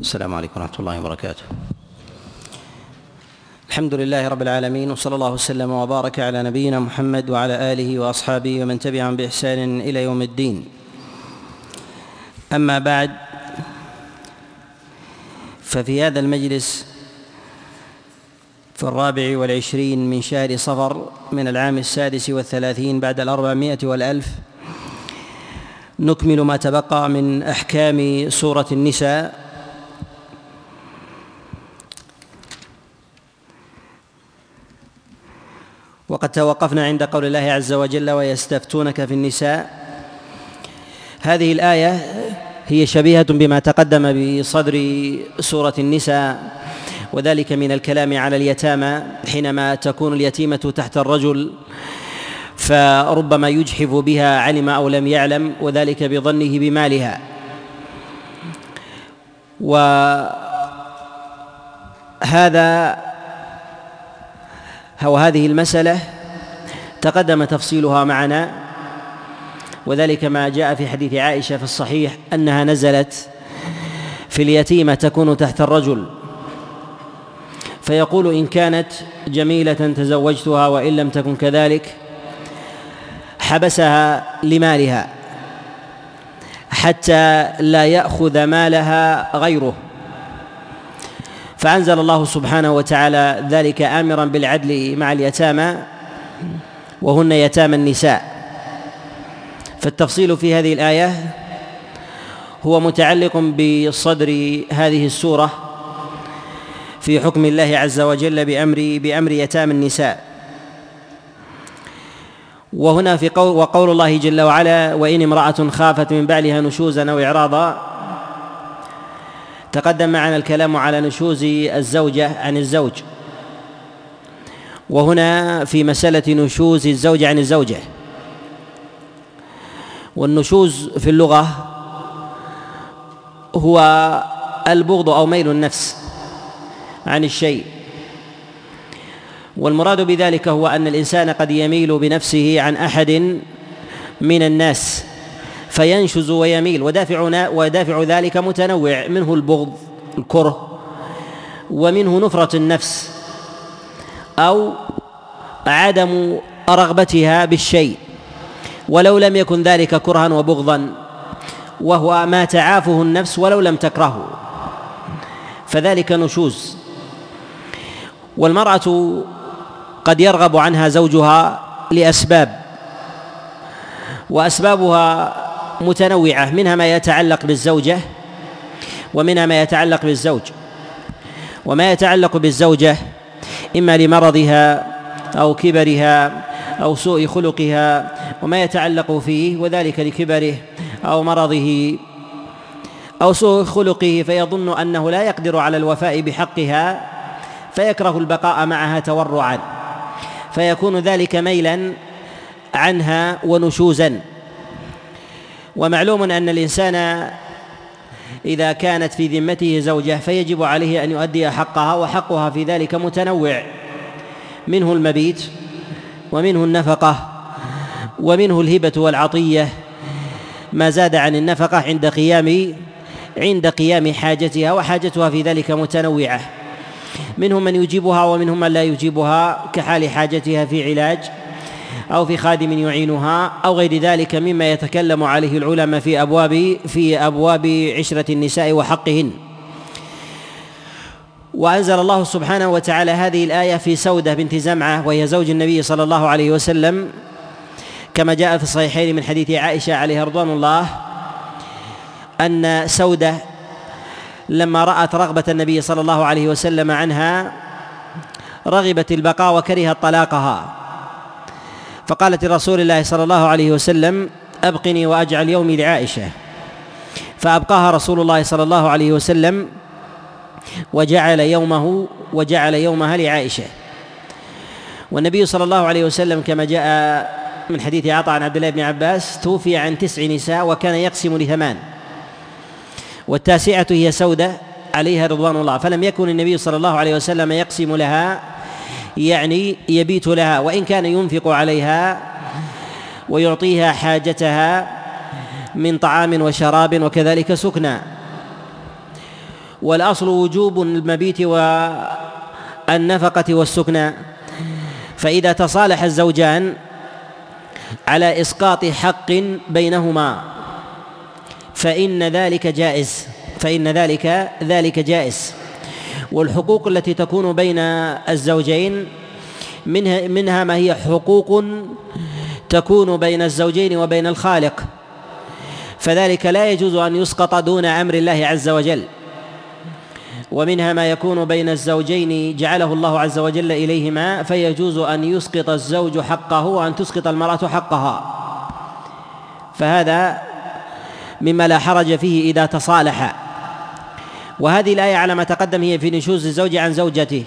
السلام عليكم ورحمة الله وبركاته. الحمد لله رب العالمين وصلى الله وسلم وبارك على نبينا محمد وعلى آله وأصحابه ومن تبعهم بإحسان إلى يوم الدين. أما بعد ففي هذا المجلس في الرابع والعشرين من شهر صفر من العام السادس والثلاثين بعد الأربعمائة والألف نكمل ما تبقى من أحكام سورة النساء وقد توقفنا عند قول الله عز وجل ويستفتونك في النساء. هذه الآية هي شبيهة بما تقدم بصدر سورة النساء وذلك من الكلام على اليتامى حينما تكون اليتيمة تحت الرجل فربما يجحف بها علم أو لم يعلم وذلك بظنه بمالها. وهذا أو هذه المسألة تقدم تفصيلها معنا وذلك ما جاء في حديث عائشة في الصحيح أنها نزلت في اليتيمة تكون تحت الرجل. فيقول إن كانت جميلة تزوجتها وإن لم تكن كذلك حبسها لمالها حتى لا يأخذ مالها غيره. فأنزل الله سبحانه وتعالى ذلك آمرا بالعدل مع اليتامى وهن يتامى النساء. فالتفصيل في هذه الآية هو متعلق بصدر هذه السورة في حكم الله عز وجل بأمر بأمر يتامى النساء. وهنا في قول وقول الله جل وعلا وإن امرأة خافت من بعلها نشوزا أو إعراضا تقدم معنا الكلام على نشوز الزوجة عن الزوج. وهنا في مسألة نشوز الزوج عن الزوجة. والنشوز في اللغة هو البغض أو ميل النفس عن الشيء. والمراد بذلك هو أن الإنسان قد يميل بنفسه عن أحد من الناس. فينشز ويميل ودافع ودافع ذلك متنوع منه البغض الكره ومنه نفرة النفس أو عدم رغبتها بالشيء. ولو لم يكن ذلك كرها وبغضا وهو ما تعافه النفس ولو لم تكرهه. فذلك نشوز. والمرأة قد يرغب عنها زوجها لأسباب وأسبابها متنوعة منها ما يتعلق بالزوجة ومنها ما يتعلق بالزوج. وما يتعلق بالزوجة إما لمرضها أو كبرها أو سوء خلقها وما يتعلق فيه وذلك لكبره أو مرضه أو سوء خلقه فيظن أنه لا يقدر على الوفاء بحقها فيكره البقاء معها تورعا. فيكون ذلك ميلا عنها ونشوزا. ومعلوم أن الإنسان إذا كانت في ذمته زوجة فيجب عليه أن يؤدي حقها وحقها في ذلك متنوع. منه المبيت ومنه النفقة ومنه الهبة والعطية. ما زاد عن النفقة عند قيام عند قيام حاجتها وحاجتها في ذلك متنوعة. منهم من يجيبها ومنهم من لا يجيبها كحال حاجتها في علاج. أو في خادم يعينها أو غير ذلك مما يتكلم عليه العلماء في أبواب في أبواب عشرة النساء وحقهن. وأنزل الله سبحانه وتعالى هذه الآية في سودة بنت زمعة وهي زوج النبي صلى الله عليه وسلم. كما جاء في الصحيحين من حديث عائشة عليها رضوان الله أن سودة لما رأت رغبة النبي صلى الله عليه وسلم عنها رغبت البقاء وكرهت طلاقها. فقالت لرسول الله صلى الله عليه وسلم أبقني وأجعل يومي لعائشة. فأبقاها رسول الله صلى الله عليه وسلم وجعل يومه وجعل يومها لعائشة. والنبي صلى الله عليه وسلم كما جاء من حديث عطاء عن عبد الله بن عباس توفي عن تسع نساء وكان يقسم لثمان. والتاسعة هي سودة عليها رضوان الله. فلم يكن النبي صلى الله عليه وسلم يقسم لها يعني يبيت لها وإن كان ينفق عليها ويعطيها حاجتها من طعام وشراب وكذلك سكنى. والأصل وجوب المبيت والنفقة والسكنى. فإذا تصالح الزوجان على إسقاط حق بينهما فإن ذلك جائز فإن ذلك ذلك جائز. والحقوق التي تكون بين الزوجين منها منها ما هي حقوق تكون بين الزوجين وبين الخالق. فذلك لا يجوز أن يسقط دون أمر الله عز وجل. ومنها ما يكون بين الزوجين جعله الله عز وجل إليهما فيجوز أن يسقط الزوج حقه وأن تسقط المرأة حقها. فهذا مما لا حرج فيه إذا تصالحا وهذه الآية على ما تقدم هي في نشوز الزوج عن زوجته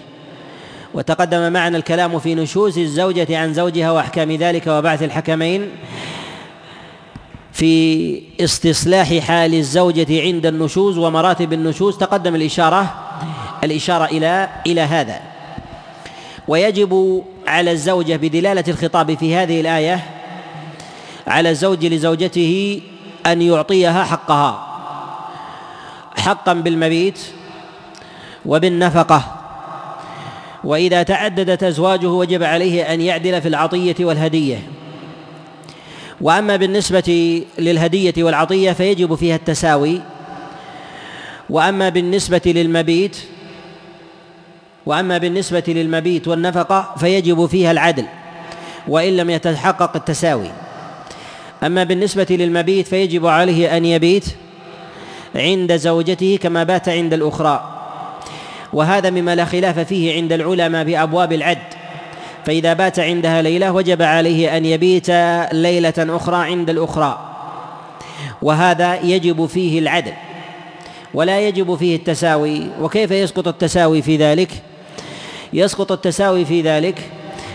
وتقدم معنا الكلام في نشوز الزوجة عن زوجها وأحكام ذلك وبعث الحكمين في استصلاح حال الزوجة عند النشوز ومراتب النشوز. تقدم الإشارة الإشارة إلى إلى هذا. ويجب على الزوجة بدلالة الخطاب في هذه الآية على الزوج لزوجته أن يعطيها حقها. حقا بالمبيت وبالنفقة. وإذا تعددت أزواجه وجب عليه أن يعدل في العطية والهدية. وأما بالنسبة للهدية والعطية فيجب فيها التساوي. وأما بالنسبة للمبيت وأما بالنسبة للمبيت والنفقة فيجب فيها العدل وإن لم يتحقق التساوي. أما بالنسبة للمبيت فيجب عليه أن يبيت عند زوجته كما بات عند الأخرى. وهذا مما لا خلاف فيه عند العلماء بأبواب العد. فإذا بات عندها ليلة وجب عليه أن يبيت ليلة أخرى عند الأخرى. وهذا يجب فيه العدل. ولا يجب فيه التساوي. وكيف يسقط التساوي في ذلك؟ يسقط التساوي في ذلك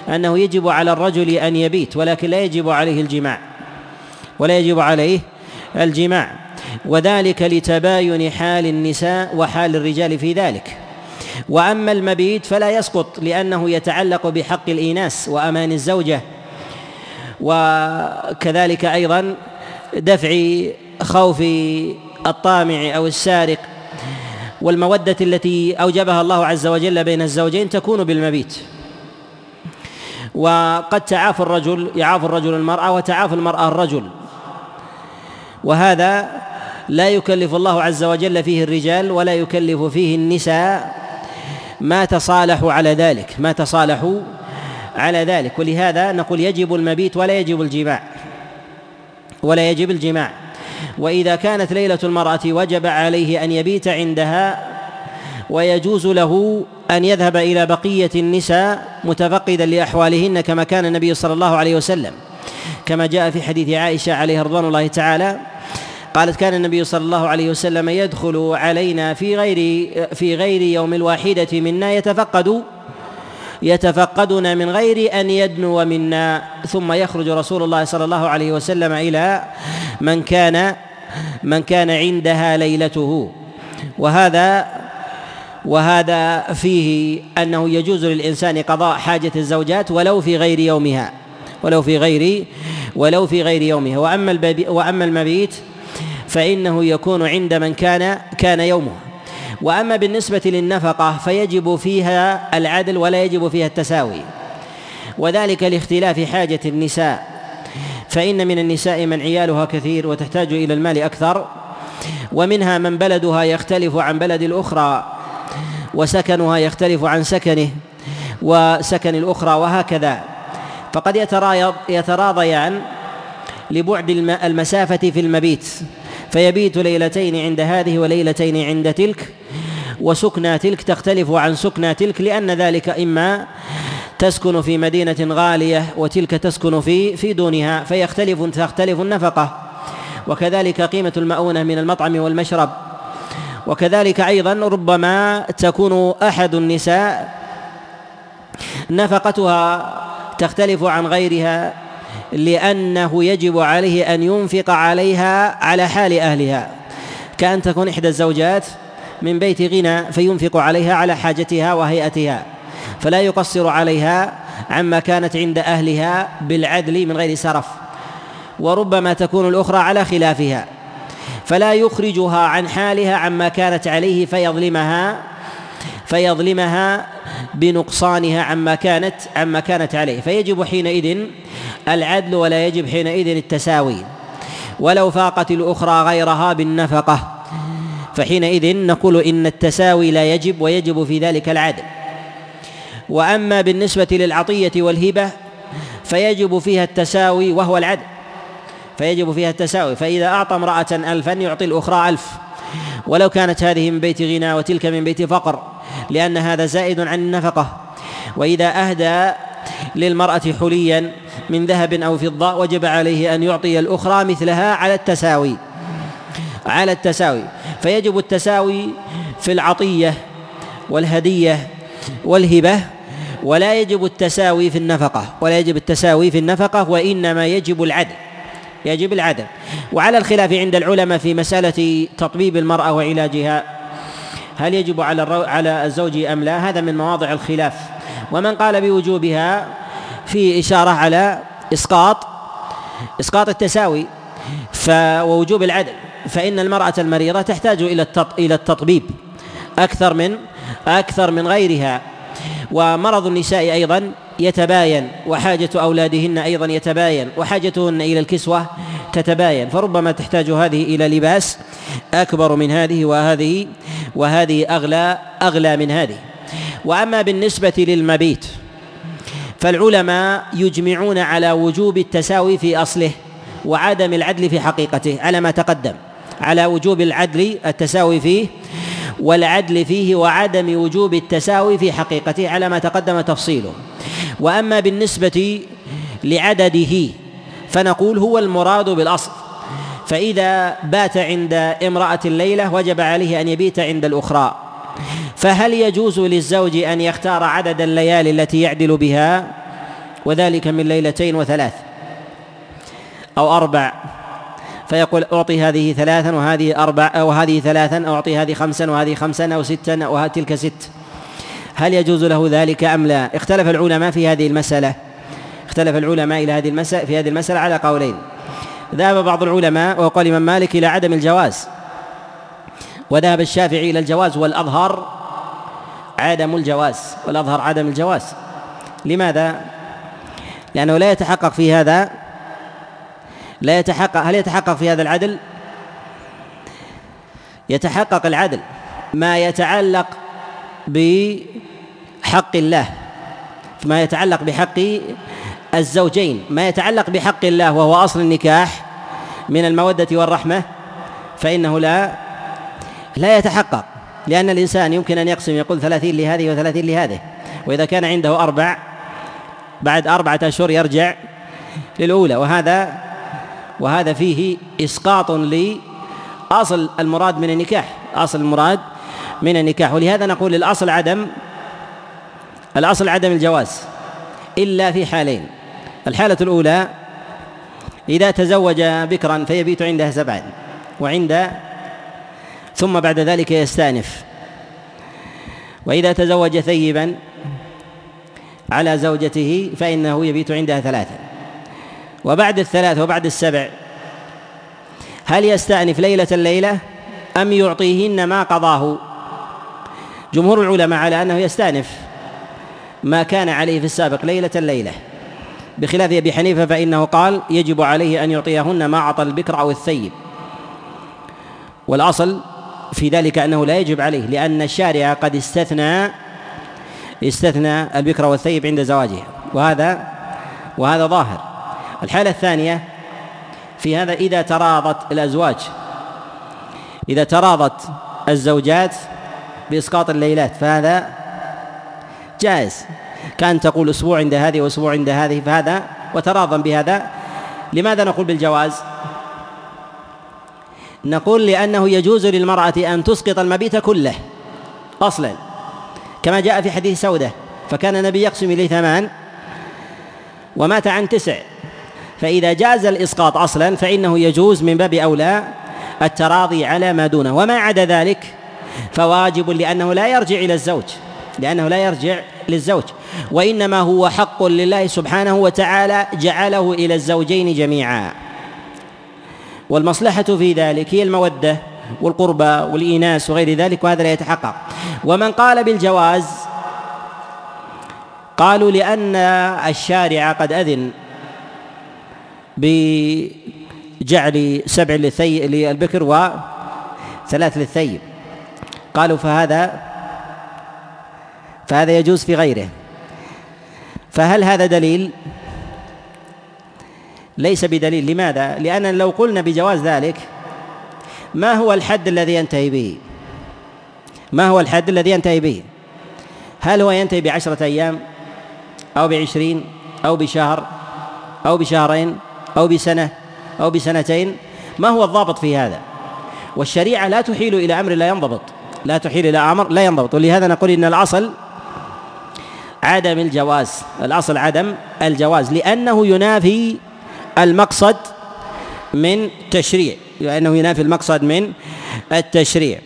أنه يجب على الرجل أن يبيت ولكن لا يجب عليه الجماع. ولا يجب عليه الجماع. وذلك لتباين حال النساء وحال الرجال في ذلك. وأما المبيت فلا يسقط لأنه يتعلق بحق الاناث وأمان الزوجة. وكذلك أيضا دفع خوف الطامع أو السارق. والمودة التي أوجبها الله عز وجل بين الزوجين تكون بالمبيت. وقد تعافى الرجل يعاف الرجل المرأة وتعافى المرأة الرجل. وهذا لا يكلف الله عز وجل فيه الرجال ولا يكلف فيه النساء ما تصالحوا على ذلك ما تصالحوا على ذلك. ولهذا نقول يجب المبيت ولا يجب الجماع ولا يجب الجماع. وإذا كانت ليلة المرأة وجب عليه أن يبيت عندها ويجوز له أن يذهب إلى بقية النساء متفقدا لأحوالهن كما كان النبي صلى الله عليه وسلم. كما جاء في حديث عائشة عليه رضوان الله تعالى قالت كان النبي صلى الله عليه وسلم يدخل علينا في غير في غير يوم الواحدة منا يتفقد يتفقدنا من غير أن يدنو منا. ثم يخرج رسول الله صلى الله عليه وسلم إلى من كان من كان عندها ليلته. وهذا وهذا فيه أنه يجوز للإنسان قضاء حاجة الزوجات ولو في غير يومها ولو في غير ولو في غير يومها. وأما وأما المبيت فإنه يكون عند من كان كان يومه. وأما بالنسبة للنفقة فيجب فيها العدل ولا يجب فيها التساوي. وذلك لاختلاف حاجة النساء. فإن من النساء من عيالها كثير وتحتاج إلى المال أكثر ومنها من بلدها يختلف عن بلد الأخرى وسكنها يختلف عن سكنه وسكن الأخرى وهكذا. فقد يتراضيان لبعد المسافة في المبيت. فيبيت ليلتين عند هذه وليلتين عند تلك وسكنى تلك تختلف عن سكنى تلك لأن ذلك إما تسكن في مدينة غالية وتلك تسكن في في دونها فيختلف تختلف النفقة. وكذلك قيمة المؤونة من المطعم والمشرب. وكذلك أيضا ربما تكون أحد النساء نفقتها تختلف عن غيرها لأنه يجب عليه أن ينفق عليها على حال أهلها. كأن تكون إحدى الزوجات من بيت غنى فينفق عليها على حاجتها وهيئتها فلا يقصر عليها عما كانت عند أهلها بالعدل من غير سرف وربما تكون الأخرى على خلافها فلا يخرجها عن حالها عما كانت عليه فيظلمها فيظلمها بنقصانها عما كانت عما كانت عليه. فيجب حينئذ العدل ولا يجب حينئذ التساوي. ولو فاقت الأخرى غيرها بالنفقة. فحينئذ نقول إن التساوي لا يجب ويجب في ذلك العدل. وأما بالنسبة للعطية والهبة فيجب فيها التساوي وهو العدل. فيجب فيها التساوي. فإذا أعطى امرأة ألفا يعطي الأخرى ألف. ولو كانت هذه من بيت غنى وتلك من بيت فقر. لأن هذا زائد عن النفقة. وإذا أهدى للمرأة حليا من ذهب أو فضة وجب عليه أن يعطي الأخرى مثلها على التساوي. على التساوي. فيجب التساوي في العطية والهدية والهبة ولا يجب التساوي في النفقة. ولا يجب التساوي في النفقة وإنما يجب العدل. يجب العدل. وعلى الخلاف عند العلماء في مسألة تطبيب المرأة وعلاجها هل يجب على على الزوج أم لا؟ هذا من مواضع الخلاف. ومن قال بوجوبها في إشارة على إسقاط إسقاط التساوي ووجوب العدل. فإن المرأة المريضة تحتاج إلى إلى التطبيب أكثر من أكثر من غيرها. ومرض النساء أيضا يتباين وحاجة أولادهن أيضا يتباين وحاجتهن إلى الكسوة تتباين. فربما تحتاج هذه إلى لباس أكبر من هذه وهذه وهذه أغلى أغلى من هذه. وأما بالنسبة للمبيت فالعلماء يجمعون على وجوب التساوي في أصله وعدم العدل في حقيقته على ما تقدم على وجوب العدل التساوي فيه والعدل فيه وعدم وجوب التساوي في حقيقته على ما تقدم تفصيله. وأما بالنسبة لعدده فنقول هو المراد بالأصل. فإذا بات عند امرأة الليلة وجب عليه أن يبيت عند الأخرى. فهل يجوز للزوج أن يختار عدد الليالي التي يعدل بها؟ وذلك من ليلتين وثلاث أو أربع. فيقول أعطي هذه ثلاثا وهذه أربع أو هذه ثلاثا أو أعطي هذه خمسا وهذه خمسا أو ستا وتلك ست. هل يجوز له ذلك أم لا؟ اختلف العلماء في هذه المسألة. اختلف العلماء إلى هذه المسألة في هذه المسألة على قولين. ذهب بعض العلماء وقال الإمام مالك إلى عدم الجواز. وذهب الشافعي إلى الجواز والأظهر عدم الجواز. والأظهر عدم الجواز. لماذا؟ لأنه لا يتحقق في هذا لا يتحقق هل يتحقق في هذا العدل؟ يتحقق العدل ما يتعلق بحق الله. ما يتعلق بحق الزوجين ما يتعلق بحق الله وهو أصل النكاح من المودة والرحمة فإنه لا لا يتحقق لأن الإنسان يمكن أن يقسم يقول ثلاثين لهذه وثلاثين لهذه وإذا كان عنده أربع بعد أربعة أشهر يرجع للأولى وهذا وهذا فيه إسقاط لأصل المراد من النكاح أصل المراد من النكاح ولهذا نقول الأصل عدم الأصل عدم الجواز إلا في حالين. الحالة الأولى إذا تزوج بكرا فيبيت عندها سبعا وعند ثم بعد ذلك يستأنف. وإذا تزوج ثيبا على زوجته فإنه يبيت عندها ثلاثا وبعد الثلاث وبعد السبع هل يستأنف ليلة الليلة أم يعطيهن ما قضاه؟ جمهور العلماء على أنه يستأنف ما كان عليه في السابق ليلة الليلة. بخلاف أبي حنيفة فإنه قال يجب عليه أن يعطيهن ما أعطى البكر أو الثيب. والأصل في ذلك أنه لا يجب عليه لأن الشارع قد استثنى استثنى البكر والثيب عند زواجها وهذا وهذا ظاهر. الحالة الثانية في هذا إذا تراضت الأزواج إذا تراضت الزوجات بإسقاط الليلات فهذا جائز. كأن تقول أسبوع عند هذه وأسبوع عند هذه فهذا وتراضى بهذا. لماذا نقول بالجواز؟ نقول لأنه يجوز للمرأة أن تسقط المبيت كله أصلا كما جاء في حديث سودة فكان النبي يقسم إليه ثمان ومات عن تسع. فإذا جاز الإسقاط أصلا فإنه يجوز من باب أولى التراضي على ما دونه وما عدا ذلك فواجب لأنه لا يرجع إلى الزوج. لأنه لا يرجع للزوج وإنما هو حق لله سبحانه وتعالى جعله إلى الزوجين جميعا. والمصلحة في ذلك هي المودة والقربى والإيناس وغير ذلك وهذا لا يتحقق. ومن قال بالجواز قالوا لأن الشارع قد أذن بجعل سبع للثي للبكر وثلاث للثيب. قالوا فهذا فهذا يجوز في غيره. فهل هذا دليل؟ ليس بدليل. لماذا؟ لأن لو قلنا بجواز ذلك ما هو الحد الذي ينتهي به؟ ما هو الحد الذي ينتهي به؟ هل هو ينتهي بعشرة أيام أو بعشرين أو بشهر أو بشهرين أو بسنة أو بسنتين؟ ما هو الضابط في هذا؟ والشريعة لا تحيل إلى أمر لا ينضبط. لا تحيل إلى أمر لا ينضبط. ولهذا نقول إن الأصل عدم الجواز. الأصل عدم الجواز لأنه ينافي المقصد من تشريع. لأنه ينافي المقصد من التشريع.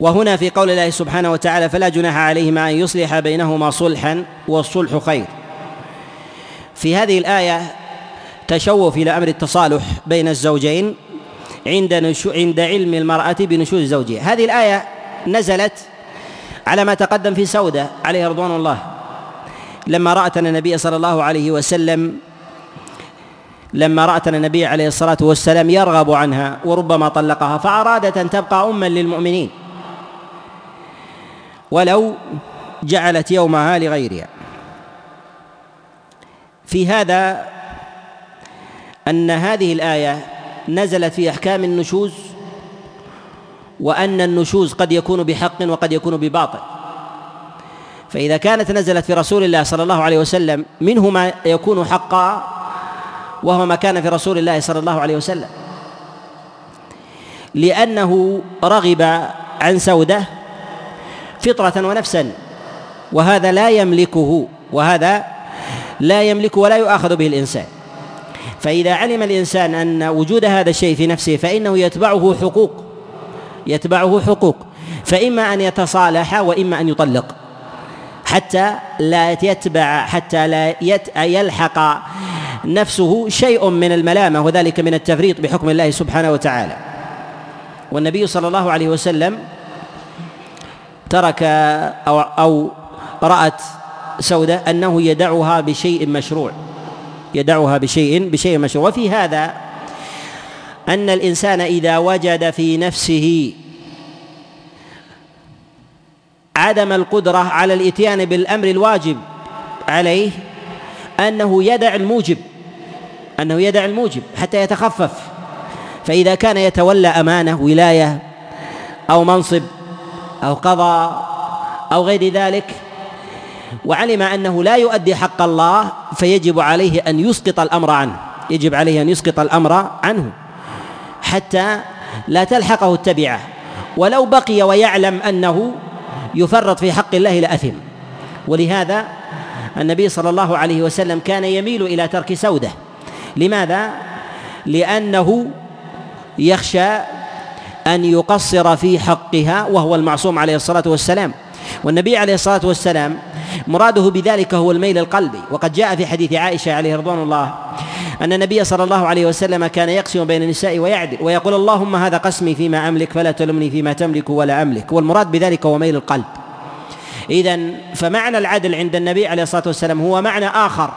وهنا في قول الله سبحانه وتعالى فلا جناح عليهما أن يصلح بينهما صلحا والصلح خير. في هذه الآية تشوف إلى أمر التصالح بين الزوجين عند عند علم المرأة بنشوز زوجها. هذه الآية نزلت على ما تقدم في سودة عليه رضوان الله. لما رأت أن النبي صلى الله عليه وسلم لما رأت أن النبي عليه الصلاة والسلام يرغب عنها وربما طلقها فأرادت أن تبقى أما للمؤمنين. ولو جعلت يومها لغيرها. في هذا أن هذه الآية نزلت في أحكام النشوز وأن النشوز قد يكون بحق وقد يكون بباطل. فإذا كانت نزلت في رسول الله صلى الله عليه وسلم منه ما يكون حقا وهو ما كان في رسول الله صلى الله عليه وسلم. لأنه رغب عن سودة فطرة ونفسا وهذا لا يملكه وهذا لا يملكه ولا يؤاخذ به الإنسان. فإذا علم الإنسان أن وجود هذا الشيء في نفسه فإنه يتبعه حقوق يتبعه حقوق فإما أن يتصالح وإما أن يطلق. حتى لا يتبع حتى لا يلحق نفسه شيء من الملامة وذلك من التفريط بحكم الله سبحانه وتعالى. والنبي صلى الله عليه وسلم ترك أو, أو رأت سودة أنه يدعها بشيء مشروع يدعها بشيء بشيء مشروع. وفي هذا أن الإنسان إذا وجد في نفسه عدم القدرة على الإتيان بالأمر الواجب عليه أنه يدع الموجب أنه يدع الموجب حتى يتخفف. فإذا كان يتولى أمانة ولاية أو منصب أو قضاء أو غير ذلك وعلم أنه لا يؤدي حق الله فيجب عليه أن يسقط الأمر عنه يجب عليه أن يسقط الأمر عنه. حتى لا تلحقه التبعة. ولو بقي ويعلم أنه يفرط في حق الله لأثم. ولهذا النبي صلى الله عليه وسلم كان يميل إلى ترك سودة. لماذا؟ لأنه يخشى أن يقصر في حقها وهو المعصوم عليه الصلاة والسلام. والنبي عليه الصلاة والسلام مراده بذلك هو الميل القلبي. وقد جاء في حديث عائشة عليه رضوان الله أن النبي صلى الله عليه وسلم كان يقسم بين النساء ويعدل ويقول اللهم هذا قسمي فيما أملك فلا تلمني فيما تملك ولا أملك. والمراد بذلك هو ميل القلب. اذا فمعنى العدل عند النبي عليه الصلاة والسلام هو معنى آخر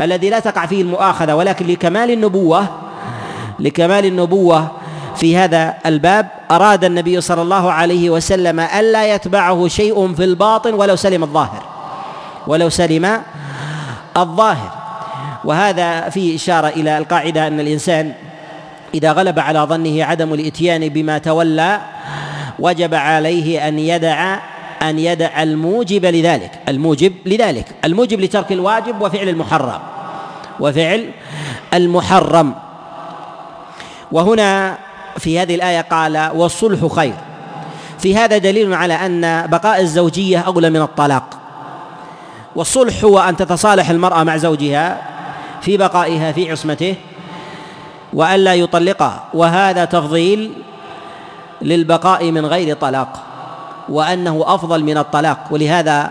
الذي لا تقع فيه المؤاخذة ولكن لكمال النبوة لكمال النبوة في هذا الباب أراد النبي صلى الله عليه وسلم ألا يتبعه شيء في الباطن ولو سلم الظاهر ولو سلم الظاهر. وهذا فيه إشارة إلى القاعدة أن الإنسان إذا غلب على ظنه عدم الإتيان بما تولى وجب عليه أن يدع أن يدع الموجب لذلك الموجب لذلك الموجب لترك الواجب وفعل المحرم وفعل المحرم. وهنا في هذه الآية قال والصلح خير. في هذا دليل على أن بقاء الزوجية أولى من الطلاق. والصلح هو أن تتصالح المرأة مع زوجها في بقائها في عصمته وألا يطلقها. وهذا تفضيل للبقاء من غير طلاق وأنه أفضل من الطلاق. ولهذا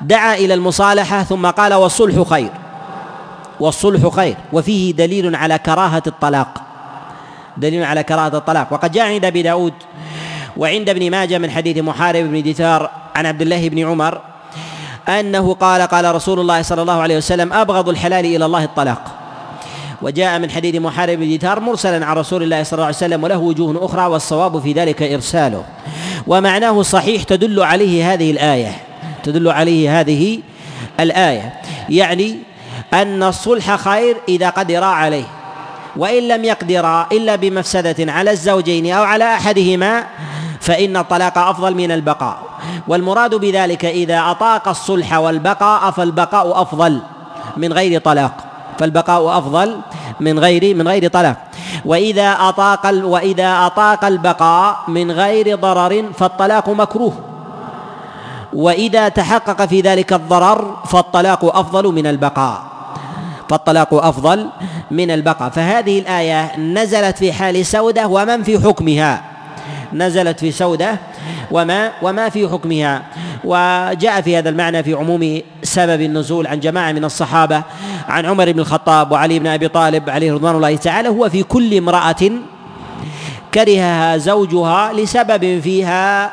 دعا إلى المصالحة ثم قال والصلح خير. والصلح خير. وفيه دليل على كراهة الطلاق. دليل على كراهة الطلاق. وقد جاء عند أبي داود وعند ابن ماجه من حديث محارب بن دثار عن عبد الله بن عمر أنه قال قال رسول الله صلى الله عليه وسلم أبغض الحلال إلى الله الطلاق. وجاء من حديث محارب بن دثار مرسلا عن رسول الله صلى الله عليه وسلم وله وجوه أخرى والصواب في ذلك إرساله. ومعناه صحيح تدل عليه هذه الآية تدل عليه هذه الآية. يعني أن الصلح خير إذا قدر عليه. وإن لم يقدر إلا بمفسدة على الزوجين أو على أحدهما فإن الطلاق أفضل من البقاء. والمراد بذلك إذا أطاق الصلح والبقاء فالبقاء أفضل من غير طلاق. فالبقاء أفضل من غير من غير طلاق. وإذا أطاق وإذا أطاق البقاء من غير ضرر فالطلاق مكروه. وإذا تحقق في ذلك الضرر فالطلاق أفضل من البقاء. فالطلاق أفضل من البقاء. فهذه الآية نزلت في حال سودة ومن في حكمها؟ نزلت في سودة وما وما في حكمها. وجاء في هذا المعنى في عموم سبب النزول عن جماعة من الصحابة عن عمر بن الخطاب وعلي بن أبي طالب عليه رضوان الله تعالى هو في كل امرأة كرهها زوجها لسبب فيها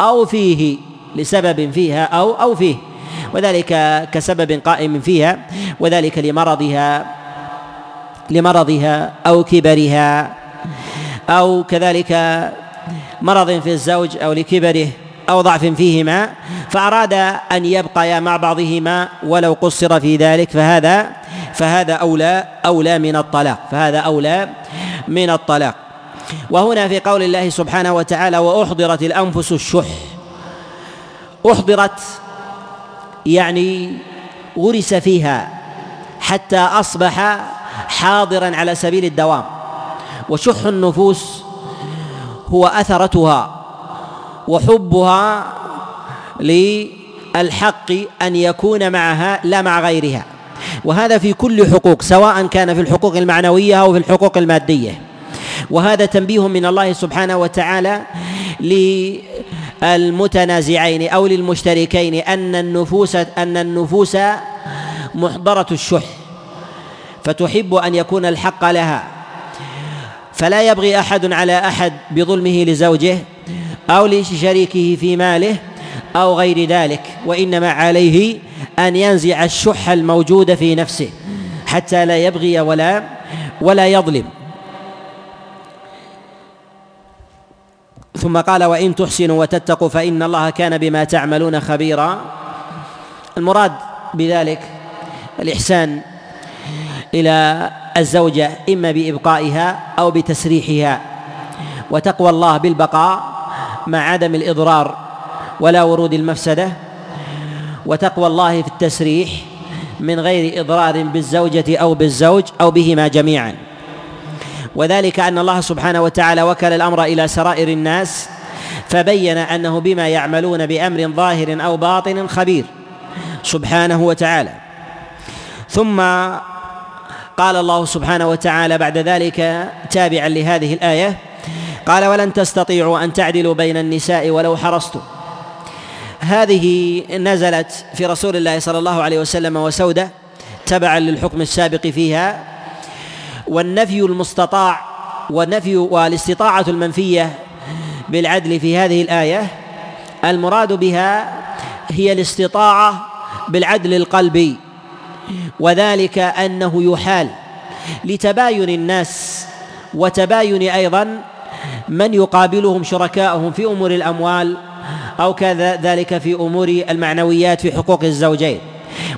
أو فيه لسبب فيها أو أو فيه. وذلك كسبب قائم فيها وذلك لمرضها لمرضها أو كبرها أو كذلك مرض في الزوج أو لكبره أو ضعف فيهما فأراد أن يبقيا مع بعضهما ولو قصر في ذلك فهذا فهذا أولى أولى من الطلاق فهذا أولى من الطلاق. وهنا في قول الله سبحانه وتعالى وأحضرت الأنفس الشح. أحضرت يعني غرس فيها حتى أصبح حاضرا على سبيل الدوام. وشح النفوس هو أثرتها وحبها للحق أن يكون معها لا مع غيرها. وهذا في كل حقوق سواء كان في الحقوق المعنوية أو في الحقوق المادية. وهذا تنبيه من الله سبحانه وتعالى للمتنازعين أو للمشتركين أن النفوس أن النفوس محضرة الشح فتحب أن يكون الحق لها. فلا يبغي أحد على أحد بظلمه لزوجه أو لشريكه في ماله أو غير ذلك وإنما عليه أن ينزع الشح الموجود في نفسه حتى لا يبغي ولا ولا يظلم. ثم قال وإن تحسنوا وتتقوا فإن الله كان بما تعملون خبيرا. المراد بذلك الإحسان إلى الزوجة إما بإبقائها أو بتسريحها. وتقوى الله بالبقاء مع عدم الإضرار ولا ورود المفسدة. وتقوى الله في التسريح من غير إضرار بالزوجة أو بالزوج أو بهما جميعا. وذلك أن الله سبحانه وتعالى وكل الأمر إلى سرائر الناس فبين أنه بما يعملون بأمر ظاهر أو باطن خبير سبحانه وتعالى. ثم قال الله سبحانه وتعالى بعد ذلك تابعا لهذه الآية قال ولن تستطيعوا أن تعدلوا بين النساء ولو حرصتم. هذه نزلت في رسول الله صلى الله عليه وسلم وسودة تبعا للحكم السابق فيها والنفي المستطاع والنفي والاستطاعة المنفية بالعدل في هذه الآية المراد بها هي الاستطاعة بالعدل القلبي وذلك أنه يحال لتباين الناس وتباين أيضا من يقابلهم شركاءهم في أمور الأموال أو كذلك في أمور المعنويات في حقوق الزوجين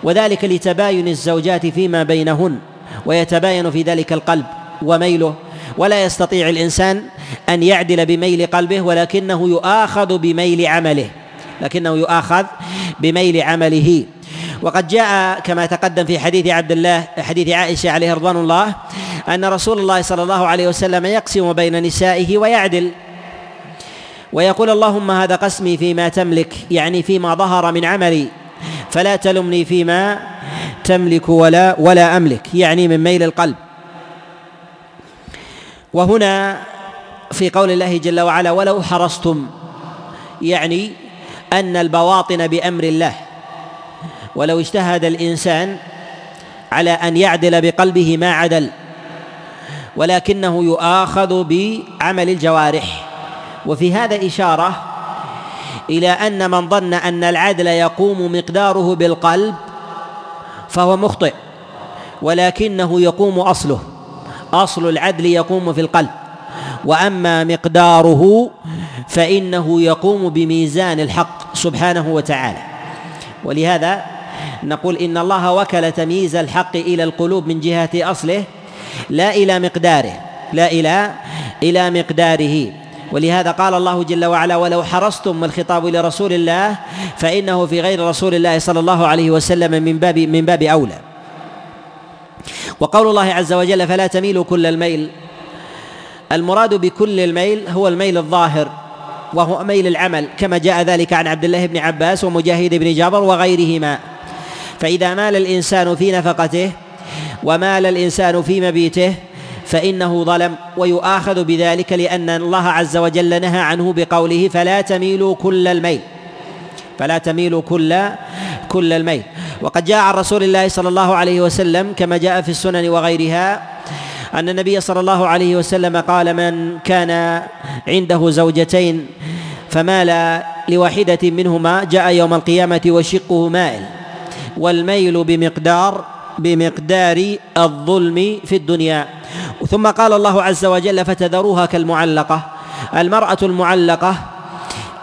وذلك لتباين الزوجات فيما بينهن. ويتباين في ذلك القلب وميله ولا يستطيع الإنسان أن يعدل بميل قلبه ولكنه يؤاخذ بميل عمله لكنه يؤاخذ بميل عمله. وقد جاء كما تقدم في حديث عبد الله حديث عائشة عليه رضوان الله أن رسول الله صلى الله عليه وسلم يقسم بين نسائه ويعدل ويقول اللهم هذا قسمي فيما تملك يعني فيما ظهر من عملي. فلا تلمني فيما تملك ولا ولا أملك يعني من ميل القلب. وهنا في قول الله جل وعلا ولو حرصتم يعني أن البواطن بأمر الله. ولو اجتهد الإنسان على أن يعدل بقلبه ما عدل ولكنه يؤاخذ بعمل الجوارح. وفي هذا إشارة إلى أن من ظن أن العدل يقوم مقداره بالقلب فهو مخطئ ولكنه يقوم أصله أصل العدل يقوم في القلب. وأما مقداره فإنه يقوم بميزان الحق سبحانه وتعالى. ولهذا نقول إن الله وكل تمييز الحق إلى القلوب من جهة أصله لا إلى مقداره لا إلى إلى مقداره. ولهذا قال الله جل وعلا ولو حرصتم الخطاب لرسول الله فإنه في غير رسول الله صلى الله عليه وسلم من باب من باب أولى. وقول الله عز وجل فلا تميلوا كل الميل المراد بكل الميل هو الميل الظاهر وهو ميل العمل كما جاء ذلك عن عبد الله بن عباس ومجاهد بن جابر وغيرهما. فإذا مال الإنسان في نفقته ومال الإنسان في مبيته فإنه ظلم ويؤاخذ بذلك لأن الله عز وجل نهى عنه بقوله فلا تميلوا كل الميل. فلا تميلوا كل كل الميل. وقد جاء عن رسول الله صلى الله عليه وسلم كما جاء في السنن وغيرها أن النبي صلى الله عليه وسلم قال من كان عنده زوجتين فمال لواحدة منهما جاء يوم القيامة وشقه مائل. والميل بمقدار بمقدار الظلم في الدنيا. ثم قال الله عز وجل فتذروها كالمعلقة. المرأة المعلقة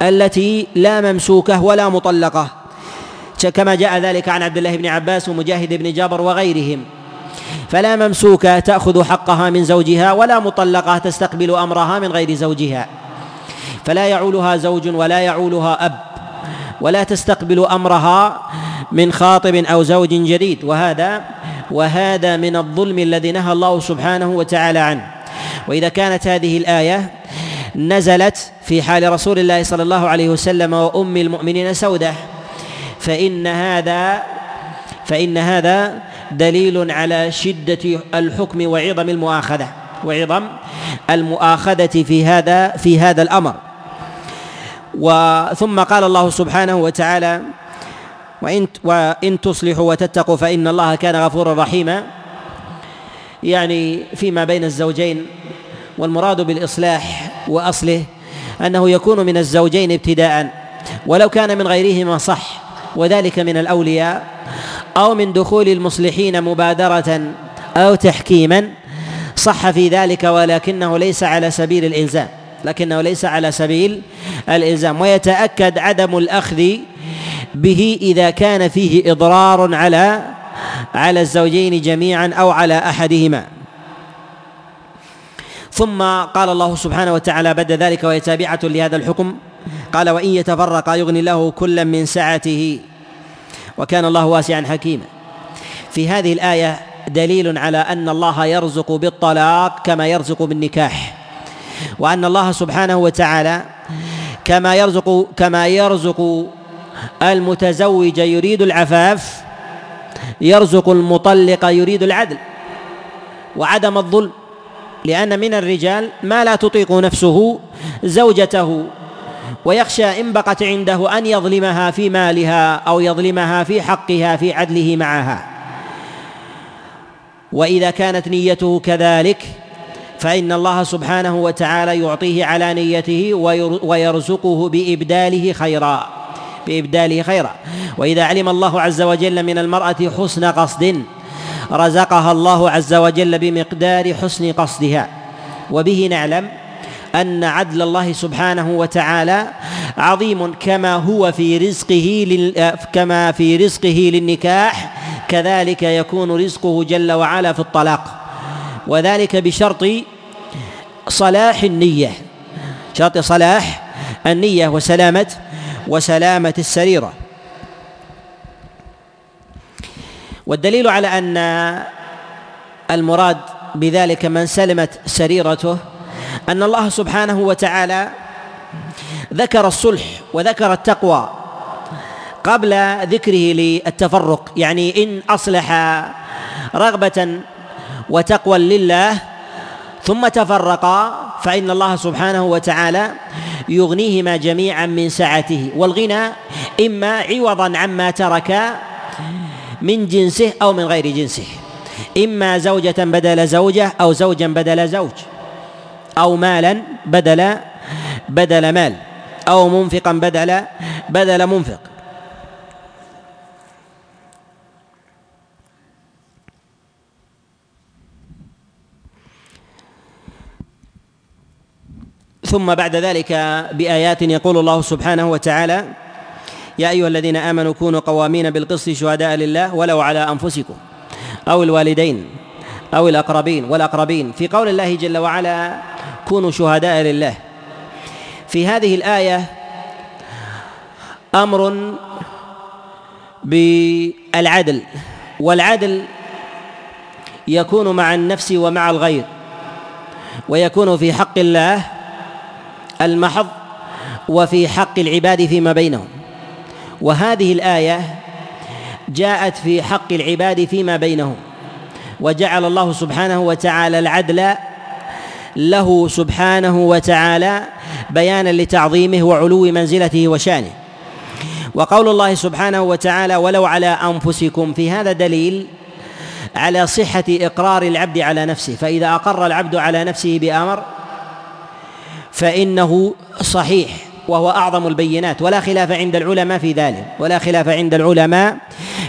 التي لا ممسوكة ولا مطلقة. كما جاء ذلك عن عبد الله بن عباس ومجاهد بن جابر وغيرهم. فلا ممسوكة تأخذ حقها من زوجها ولا مطلقة تستقبل أمرها من غير زوجها. فلا يعولها زوج ولا يعولها أب. ولا تستقبل أمرها من خاطب أو زوج جديد وهذا وهذا من الظلم الذي نهى الله سبحانه وتعالى عنه. وإذا كانت هذه الآية نزلت في حال رسول الله صلى الله عليه وسلم وأم المؤمنين سودة فإن هذا فإن هذا دليل على شدة الحكم وعظم المؤاخذة وعظم المؤاخذة في هذا في هذا الأمر. وثم قال الله سبحانه وتعالى وإن وإن تصلحوا وتتقوا فإن الله كان غفورا رحيما. يعني فيما بين الزوجين والمراد بالإصلاح وأصله أنه يكون من الزوجين ابتداء ولو كان من غيرهما صح وذلك من الأولياء أو من دخول المصلحين مبادرة أو تحكيما صح في ذلك ولكنه ليس على سبيل الإلزام لكنه ليس على سبيل الإلزام ويتأكد عدم الأخذ به إذا كان فيه إضرار على على الزوجين جميعا أو على أحدهما. ثم قال الله سبحانه وتعالى بعد ذلك وهي تابعة لهذا الحكم قال وإن يتفرقا يغني الله كلا من سعته وكان الله واسعا حكيما. في هذه الآية دليل على أن الله يرزق بالطلاق كما يرزق بالنكاح. وأن الله سبحانه وتعالى كما يرزق كما يرزق المتزوج يريد العفاف يرزق المطلق يريد العدل وعدم الظلم لأن من الرجال ما لا تطيق نفسه زوجته ويخشى إن بقت عنده أن يظلمها في مالها أو يظلمها في حقها في عدله معها. وإذا كانت نيته كذلك فإن الله سبحانه وتعالى يعطيه على نيته ويرزقه بإبداله خيرا. بإبداله خيرا. وإذا علم الله عز وجل من المرأة حسن قصد رزقها الله عز وجل بمقدار حسن قصدها. وبه نعلم أن عدل الله سبحانه وتعالى عظيم كما هو في رزقه كما في رزقه للنكاح. كذلك يكون رزقه جل وعلا في الطلاق. وذلك بشرط صلاح النية. شرط صلاح النية وسلامة وسلامة السريرة. والدليل على أن المراد بذلك من سلمت سريرته أن الله سبحانه وتعالى ذكر الصلح وذكر التقوى قبل ذكره للتفرق يعني إن أصلح رغبة وتقوى لله ثم تفرقا فإن الله سبحانه وتعالى يغنيهما جميعا من سعته والغنى إما عوضا عما ترك من جنسه أو من غير جنسه إما زوجة بدل زوجة أو زوجا بدل زوج أو مالا بدل بدل مال أو منفقا بدل بدل منفق. ثم بعد ذلك بآيات يقول الله سبحانه وتعالى يا أيها الذين آمنوا كونوا قوامين بالقسط شهداء لله ولو على أنفسكم أو الوالدين أو الأقربين والأقربين. في قول الله جل وعلا كونوا شهداء لله. في هذه الآية أمر بالعدل والعدل يكون مع النفس ومع الغير ويكون في حق الله المحض وفي حق العباد فيما بينهم. وهذه الآية جاءت في حق العباد فيما بينهم وجعل الله سبحانه وتعالى العدل له سبحانه وتعالى بيانا لتعظيمه وعلو منزلته وشأنه. وقول الله سبحانه وتعالى ولو على أنفسكم في هذا دليل على صحة إقرار العبد على نفسه. فإذا أقر العبد على نفسه بأمر فإنه صحيح وهو أعظم البينات ولا خلاف عند العلماء في ذلك ولا خلاف عند العلماء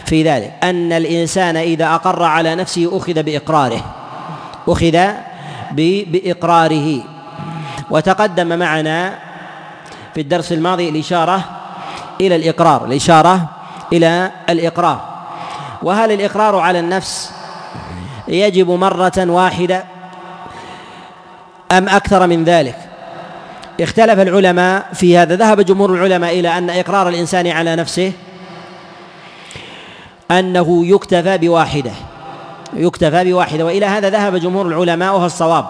في ذلك. أن الإنسان إذا أقر على نفسه أخذ بإقراره أخذ بإقراره. وتقدم معنا في الدرس الماضي الإشارة إلى الإقرار الإشارة إلى الإقرار. وهل الإقرار على النفس يجب مرة واحدة أم أكثر من ذلك؟ اختلف العلماء في هذا. ذهب جمهور العلماء إلى أن إقرار الإنسان على نفسه أنه يكتفى بواحدة يكتفى بواحدة. وإلى هذا ذهب جمهور العلماء وهو الصواب.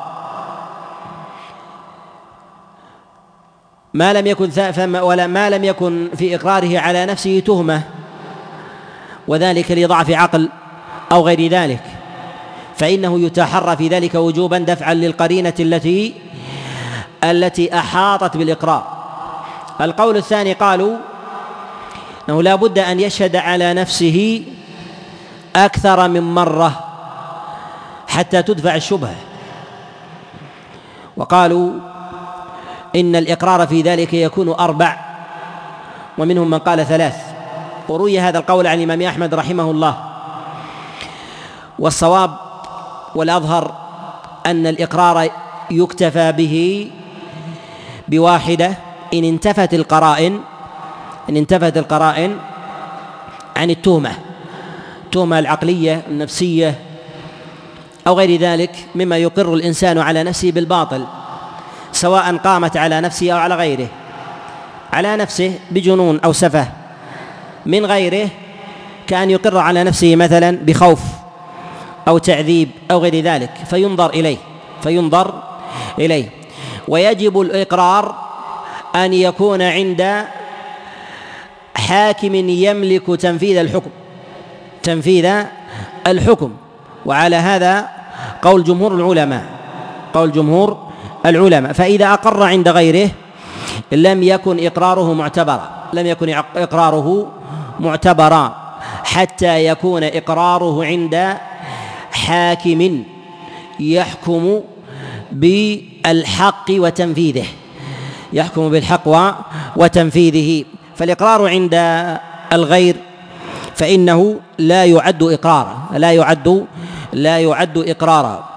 ما لم يكن ولا ما لم يكن في إقراره على نفسه تهمة وذلك لضعف عقل أو غير ذلك. فإنه يتحرى في ذلك وجوبا دفعا للقرينة التي التي أحاطت بالإقرار. القول الثاني قالوا إنه لا بد أن يشهد على نفسه أكثر من مرة حتى تدفع الشبهة. وقالوا إن الإقرار في ذلك يكون أربع ومنهم من قال ثلاث. وروي هذا القول عن الإمام أحمد رحمه الله. والصواب والأظهر أن الإقرار يكتفى به بواحدة. إن انتفت القرائن إن انتفت القرائن عن التهمة التهمه العقلية النفسية أو غير ذلك مما يقر الإنسان على نفسه بالباطل سواء قامت على نفسه أو على غيره. على نفسه بجنون أو سفة. من غيره كأن يقر على نفسه مثلا بخوف أو تعذيب أو غير ذلك فينظر إليه فينظر إليه. ويجب الإقرار أن يكون عند حاكم يملك تنفيذ الحكم تنفيذ الحكم. وعلى هذا قول جمهور العلماء قول جمهور العلماء. فإذا أقر عند غيره لم يكن إقراره معتبرا لم يكن إقراره معتبرا حتى يكون إقراره عند حاكم يحكم بالحق وتنفيذه. يحكم بالحق وتنفيذه. فالإقرار عند الغير فإنه لا يعد إقرارا. لا يعد لا يعد إقرارا.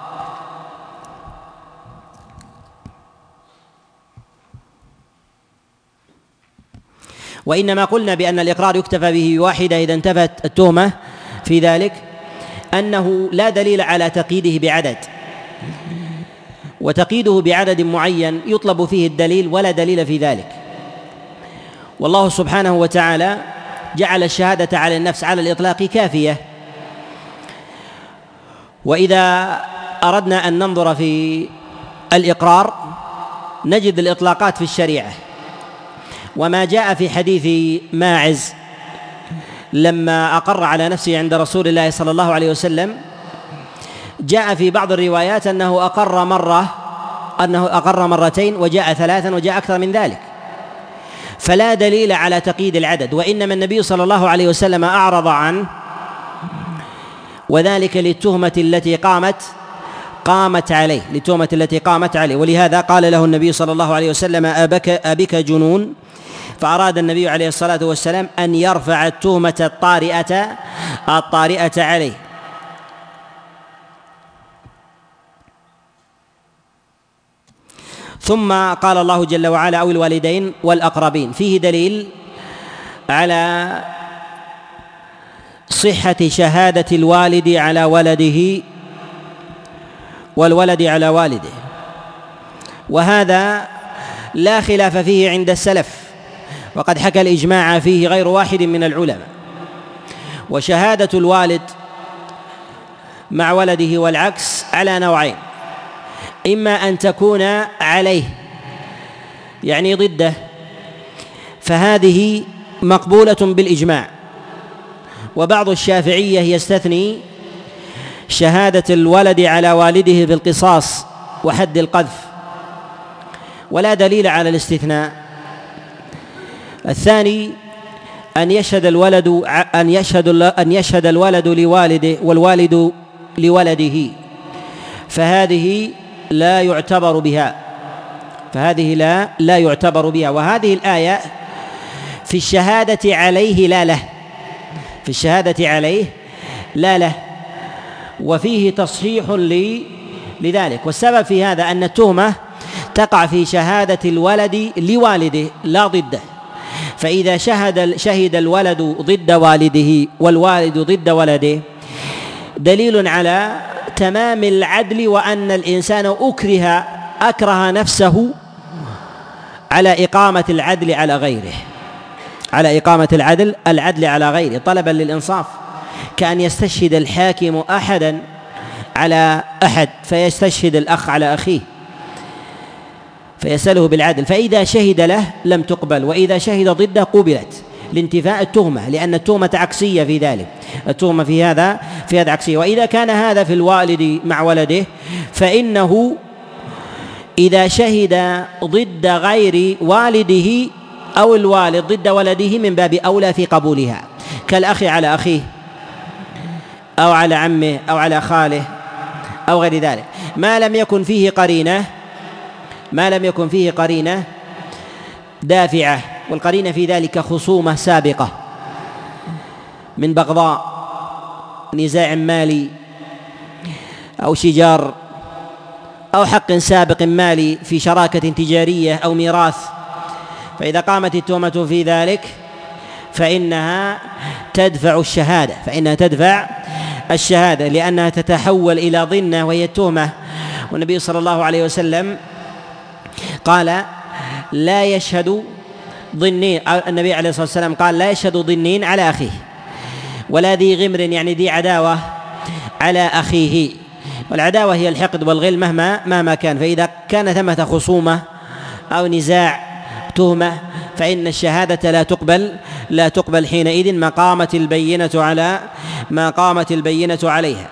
وإنما قلنا بأن الإقرار يكتفى به واحدة إذا انتفت التهمة في ذلك أنه لا دليل على تقييده بعدد. وتقييده بعدد معين يطلب فيه الدليل ولا دليل في ذلك. والله سبحانه وتعالى جعل الشهادة على النفس على الإطلاق كافية. وإذا أردنا أن ننظر في الإقرار نجد الإطلاقات في الشريعة. وما جاء في حديث ماعز لما أقر على نفسه عند رسول الله صلى الله عليه وسلم جاء في بعض الروايات أنه أقر مرة أنه أقر مرتين وجاء ثلاثا وجاء أكثر من ذلك. فلا دليل على تقييد العدد وإنما النبي صلى الله عليه وسلم أعرض عنه وذلك للتهمة التي قامت قامت عليه للتهمة التي قامت عليه. ولهذا قال له النبي صلى الله عليه وسلم أبك أبك جنون؟ فأراد النبي عليه الصلاة والسلام أن يرفع التهمة الطارئة الطارئة عليه. ثم قال الله جل وعلا أو الوالدين والأقربين. فيه دليل على صحة شهادة الوالد على ولده والولد على والده. وهذا لا خلاف فيه عند السلف وقد حكى الإجماع فيه غير واحد من العلماء. وشهادة الوالد مع ولده والعكس على نوعين. إما أن تكون عليه يعني ضده. فهذه مقبولة بالإجماع. وبعض الشافعية يستثني شهادة الولد على والده بالقصاص وحد القذف. ولا دليل على الاستثناء. الثاني أن يشهد الولد أن يشهد أن يشهد الولد لوالده والوالد لولده. فهذه لا يعتبر بها. فهذه لا لا يعتبر بها. وهذه الآية في الشهادة عليه لا له. في الشهادة عليه لا له. وفيه تصحيح لذلك. والسبب في هذا أن التهمة تقع في شهادة الولد لوالده لا ضده فإذا شهد شهد الولد ضد والده والوالد ضد ولده دليل على تمام العدل وأن الإنسان أكره أكره نفسه على إقامة العدل على غيره. على إقامة العدل العدل على غيره طلبا للإنصاف. كأن يستشهد الحاكم أحدا على أحد فيستشهد الأخ على أخيه فيسأله بالعدل. فإذا شهد له لم تقبل وإذا شهد ضده قبلت. لانتفاء التهمة لأن التهمة عكسية في ذلك. التهمة في هذا في هذا عكسية. وإذا كان هذا في الوالد مع ولده فإنه إذا شهد ضد غير والده أو الوالد ضد ولده من باب أولى في قبولها. كالأخ على أخيه أو على عمه أو على خاله أو غير ذلك. ما لم يكن فيه قرينة ما لم يكن فيه قرينة دافعة. والقرينة في ذلك خصومة سابقة. من بغضاء نزاع مالي أو شجار أو حق سابق مالي في شراكة تجارية أو ميراث. فإذا قامت التهمة في ذلك فإنها تدفع الشهادة فإنها تدفع الشهادة لأنها تتحول إلى ضنة وهي التهمة. والنبي صلى الله عليه وسلم قال لا يشهد ضنين النبي عليه الصلاة والسلام قال لا يشهد ضنين على أخيه ولا ذي غمر يعني ذي عداوة على أخيه. والعداوة هي الحقد والغل مهما مهما كان. فإذا كان ثمة خصومة أو نزاع تهمة فإن الشهادة لا تقبل لا تقبل حينئذ ما قامت البينة على ما قامت البينة عليها.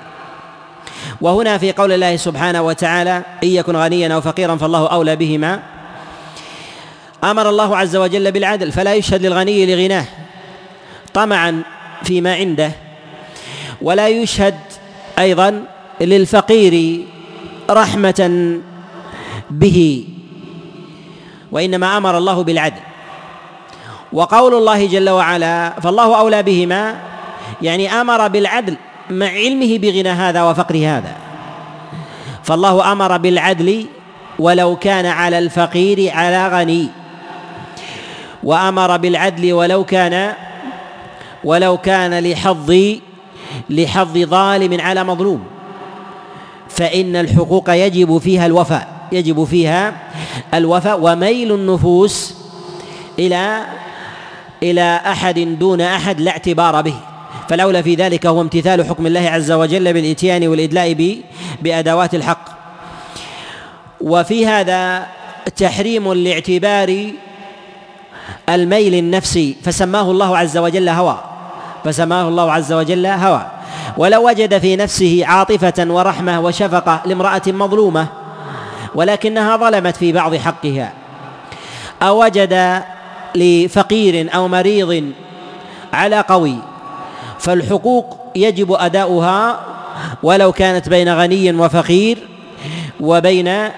وهنا في قول الله سبحانه وتعالى إن يكن غنيا أو فقيرا فالله أولى بهما. أمر الله عز وجل بالعدل فلا يشهد للغني لغناه طمعا فيما عنده ولا يشهد أيضا للفقير رحمة به وإنما أمر الله بالعدل. وقول الله جل وعلا فالله أولى بهما يعني أمر بالعدل مع علمه بغنى هذا وفقر هذا. فالله أمر بالعدل ولو كان على الفقير على غني. وأمر بالعدل ولو كان ولو كان لحظ لحظ ظالم على مظلوم. فإن الحقوق يجب فيها الوفاء يجب فيها الوفاء وميل النفوس إلى إلى أحد دون أحد لا اعتبار به. فالأولى في ذلك هو امتثال حكم الله عز وجل بالإتيان والإدلاء بأدوات الحق. وفي هذا تحريم لاعتبار الميل النفسي فسماه الله عز وجل هوى. فسماه الله عز وجل هوى. ولو وجد في نفسه عاطفة ورحمة وشفقة لامرأة مظلومة ولكنها ظلمت في بعض حقها. أو وجد لفقير أو مريض على قوي فالحقوق يجب أداؤها. ولو كانت بين غني وفقير وبين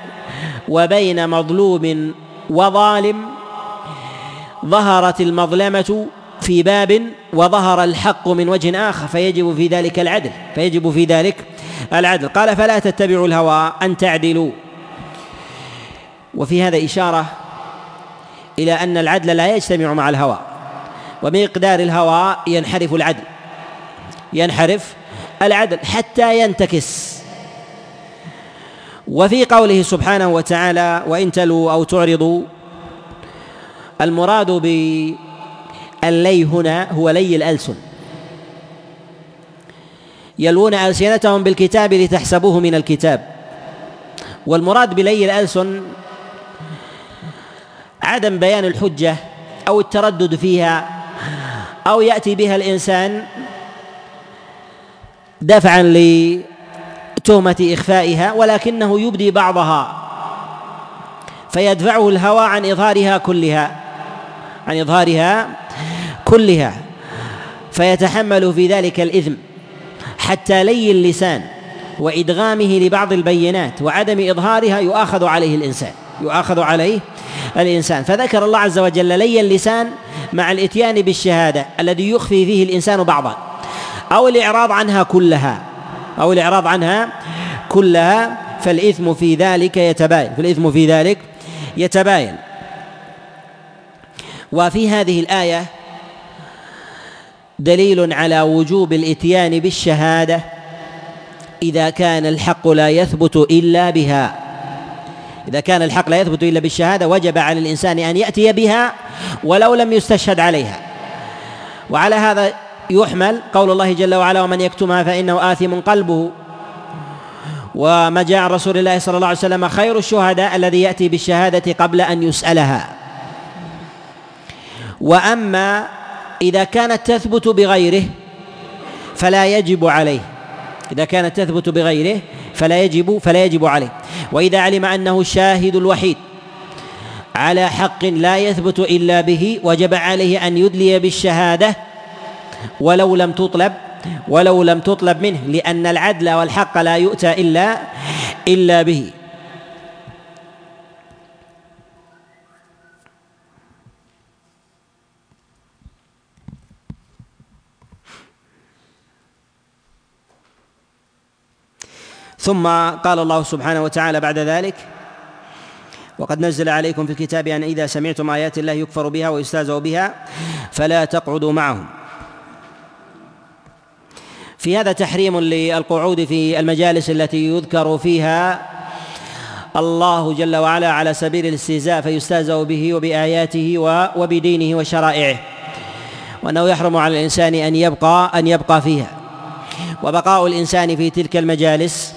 وبين مظلوم وظالم ظهرت المظلمة في باب وظهر الحق من وجه آخر فيجب في ذلك العدل فيجب في ذلك العدل. قال فلا تتبعوا الهوى أن تعدلوا. وفي هذا إشارة إلى أن العدل لا يجتمع مع الهوى ومقدار الهوى ينحرف العدل ينحرف العدل حتى ينتكس. وفي قوله سبحانه وتعالى وإن تلوا أو تعرضوا المراد باللي هنا هو لي الألسن. يلوون ألسنتهم بالكتاب لتحسبوه من الكتاب. والمراد بلي الألسن عدم بيان الحجة أو التردد فيها أو يأتي بها الإنسان دفعا لتهمة إخفائها ولكنه يبدي بعضها فيدفعه الهوى عن إظهارها كلها. عن إظهارها كلها فيتحمل في ذلك الإثم حتى لي اللسان وإدغامه لبعض البينات وعدم إظهارها يؤاخذ عليه الإنسان يؤاخذ عليه الإنسان. فذكر الله عز وجل لي اللسان مع الإتيان بالشهادة الذي يخفي فيه الإنسان بعضا أو الإعراض عنها كلها أو الإعراض عنها كلها فالإثم في ذلك يتباين فالإثم في ذلك يتباين. وفي هذه الآية دليل على وجوب الإتيان بالشهادة إذا كان الحق لا يثبت إلا بها. إذا كان الحق لا يثبت إلا بالشهادة وجب على الإنسان أن يأتي بها ولو لم يستشهد عليها. وعلى هذا يحمل قول الله جل وعلا ومن يكتمها فإنه آثم قلبه. وما جاء عن رسول الله صلى الله عليه وسلم خير الشهداء الذي يأتي بالشهادة قبل أن يسألها. وأما إذا كانت تثبت بغيره فلا يجب عليه. إذا كانت تثبت بغيره فلا يجب فلا يجب عليه. وإذا علم أنه الشاهد الوحيد على حق لا يثبت إلا به وجب عليه أن يدلي بالشهادة ولو لم تطلب ولو لم تطلب منه لأن العدل والحق لا يؤتى إلا إلا به. ثم قال الله سبحانه وتعالى بعد ذلك وقد نزل عليكم في الكتاب أن إذا سمعتم آيات الله يكفر بها ويستهزأ بها فلا تقعدوا معهم. في هذا تحريم للقعود في المجالس التي يذكر فيها الله جل وعلا على سبيل الاستهزاء فيستهزأ به وبآياته وبدينه وشرائعه وأنه يحرم على الإنسان أن يبقى أن يبقى فيها. وبقاء الإنسان في تلك المجالس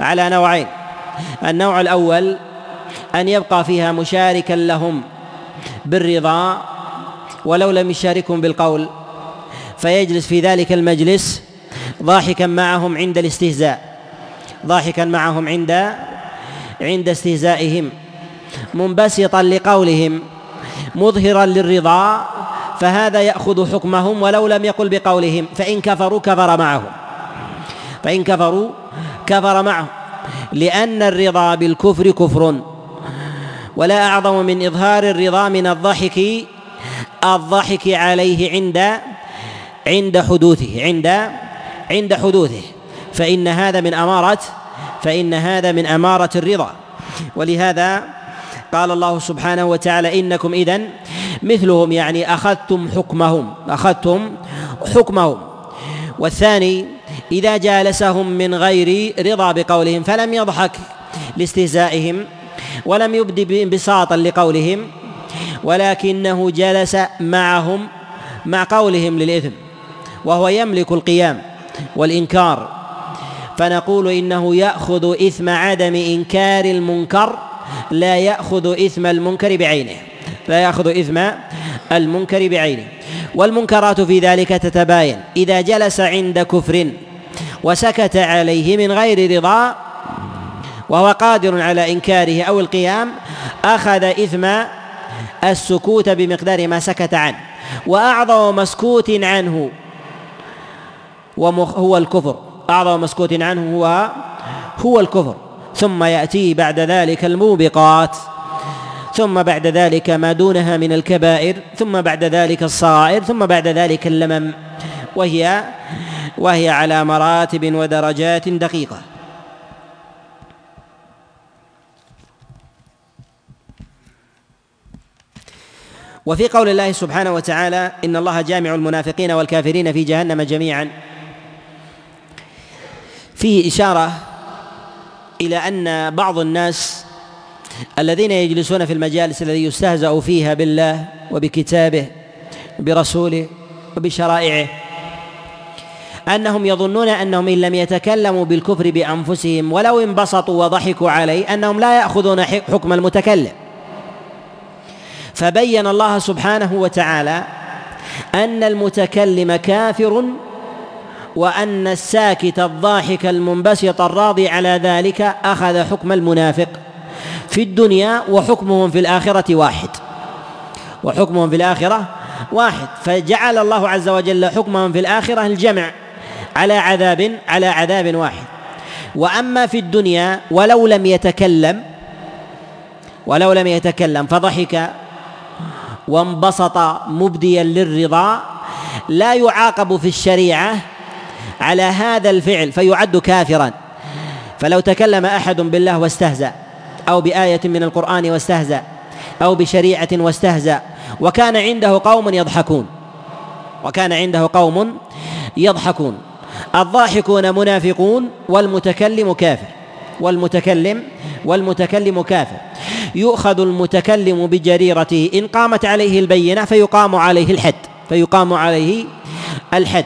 على نوعين. النوع الأول أن يبقى فيها مشاركا لهم بالرضا ولو لم يشاركهم بالقول فيجلس في ذلك المجلس ضاحكا معهم عند الاستهزاء ضاحكا معهم عند عند استهزائهم منبسطا لقولهم مظهرا للرضا فهذا يأخذ حكمهم ولو لم يقل بقولهم فإن كفروا كفر معهم. فإن كفروا كفر معهم لأن الرضا بالكفر كفر. ولا أعظم من إظهار الرضا من الضحك الضحك عليه عند عند حدوثه عند عند حدوثه. فإن هذا من أمارة فإن هذا من أمارة الرضا. ولهذا قال الله سبحانه وتعالى إنكم إذن مثلهم يعني أخذتم حكمهم أخذتم حكمهم. والثاني إذا جالسهم من غير رضا بقولهم فلم يضحك لاستهزائهم ولم يبدي بانبساطا لقولهم ولكنه جلس معهم مع قولهم للإثم وهو يملك القيام والإنكار. فنقول إنه يأخذ إثم عدم إنكار المنكر لا يأخذ إثم المنكر بعينه لا يأخذ إثم المنكر بعينه. والمنكرات في ذلك تتباين. إذا جلس عند كفر وسكت عليه من غير رضا وهو قادر على إنكاره أو القيام أخذ إثم السكوت بمقدار ما سكت عنه وأعظم مسكوت عنه هو الكفر. أعظم مسكوت عنه هو هو الكفر. ثم يأتي بعد ذلك الموبقات ثم بعد ذلك ما دونها من الكبائر ثم بعد ذلك الصغائر ثم بعد ذلك اللمم وهي وهي على مراتب ودرجات دقيقة. وفي قول الله سبحانه وتعالى إن الله جامع المنافقين والكافرين في جهنم جميعا. فيه إشارة إلى أن بعض الناس الذين يجلسون في المجالس الذي يستهزأ فيها بالله وبكتابه وبرسوله وبشرائعه أنهم يظنون أنهم إن لم يتكلموا بالكفر بأنفسهم ولو انبسطوا وضحكوا عليه أنهم لا يأخذون حكم المتكلم. فبين الله سبحانه وتعالى أن المتكلم كافر وأن الساكت الضاحك المنبسط الراضي على ذلك أخذ حكم المنافق في الدنيا وحكمهم في الآخرة واحد. وحكمهم في الآخرة واحد. فجعل الله عز وجل حكمهم في الآخرة الجمع. على عذاب على عذاب واحد. وأما في الدنيا ولو لم يتكلم ولو لم يتكلم فضحك وانبسط مبديا للرضا لا يعاقب في الشريعة على هذا الفعل فيعد كافرا. فلو تكلم أحد بالله واستهزأ أو بآية من القرآن واستهزأ أو بشريعة واستهزأ وكان عنده قوم يضحكون. وكان عنده قوم يضحكون. الضاحكون منافقون والمتكلم كافر. والمتكلم والمتكلم كافر. يؤخذ المتكلم بجريرته. إن قامت عليه البينة فيقام عليه الحد. فيقام عليه الحد.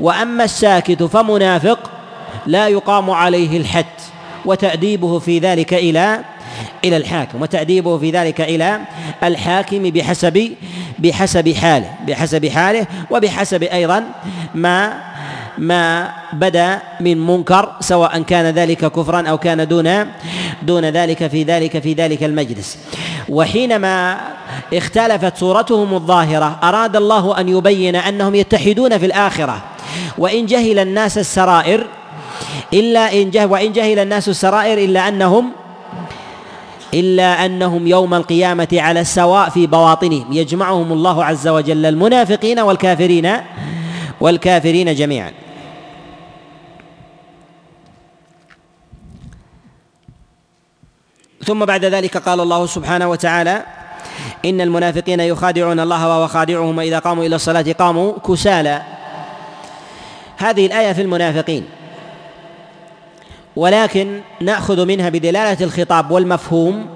وأما الساكت فمنافق لا يقام عليه الحد. وتأديبه في ذلك إلى إلى الحاكم وتأديبه في ذلك إلى الحاكم بحسب بحسب حاله بحسب حاله وبحسب أيضا ما ما بدا من منكر سواء كان ذلك كفرا أو كان دون دون ذلك في ذلك في ذلك المجلس. وحينما اختلفت صورتهم الظاهرة أراد الله أن يبين أنهم يتحدون في الآخرة. وإن جهل الناس السرائر إلا إن وإن جهل الناس السرائر إلا أنهم إلا أنهم يوم القيامة على السواء في بواطنهم. يجمعهم الله عز وجل المنافقين والكافرين والكافرين جميعا. ثم بعد ذلك قال الله سبحانه وتعالى إن المنافقين يخادعون الله وهو خادعهم وإذا قاموا إلى الصلاة قاموا كسالى. هذه الآية في المنافقين. ولكن نأخذ منها بدلالة الخطاب والمفهوم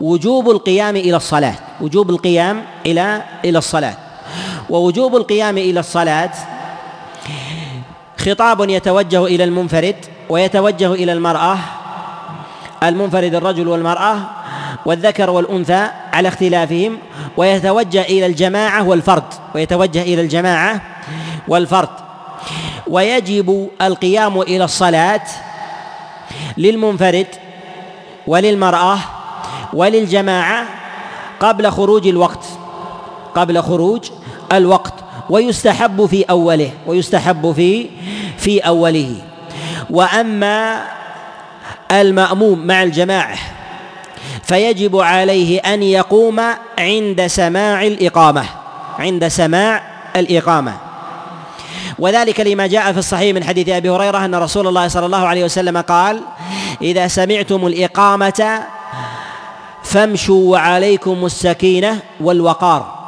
وجوب القيام إلى الصلاة وجوب القيام إلى إلى الصلاة. ووجوب القيام إلى الصلاة خطاب يتوجه إلى المنفرد ويتوجه إلى المرأة المنفرد الرجل والمرأة والذكر والأنثى على اختلافهم ويتوجه إلى الجماعة والفرد ويتوجه إلى الجماعة والفرد. ويجب القيام إلى الصلاة للمنفرد وللمرأة وللجماعة قبل خروج الوقت قبل خروج الوقت ويستحب في أوله ويستحب في في أوله. وأما المأموم مع الجماعة فيجب عليه أن يقوم عند سماع الإقامة عند سماع الإقامة. وذلك لما جاء في الصحيح من حديث أبي هريرة أن رسول الله صلى الله عليه وسلم قال إذا سمعتم الإقامة فامشوا وعليكم السكينة والوقار.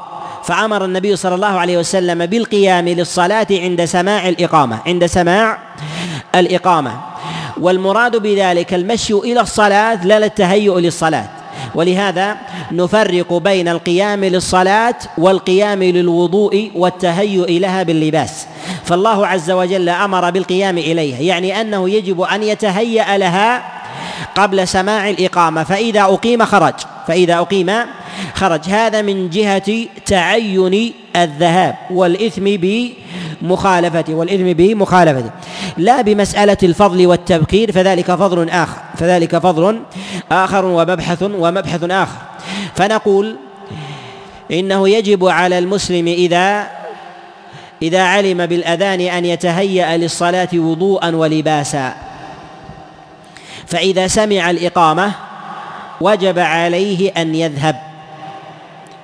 فأمر النبي صلى الله عليه وسلم بالقيام للصلاة عند سماع الإقامة عند سماع الإقامة. والمراد بذلك المشي إلى الصلاة لا للتهيؤ للصلاة. ولهذا نفرق بين القيام للصلاة والقيام للوضوء والتهيؤ لها باللباس. فالله عز وجل أمر بالقيام إليها يعني أنه يجب أن يتهيأ لها قبل سماع الإقامة فإذا أقيم خرج فإذا أقيم خرج. هذا من جهة تعين الذهاب والإثم بمخالفته والإثم بمخالفته. لا بمسألة الفضل والتبكير فذلك فضل آخر. فذلك فضل آخر ومبحث ومبحث آخر. فنقول إنه يجب على المسلم إذا إذا علم بالأذان أن يتهيأ للصلاة وضوءا ولباسا. فإذا سمع الإقامة وجب عليه أن يذهب.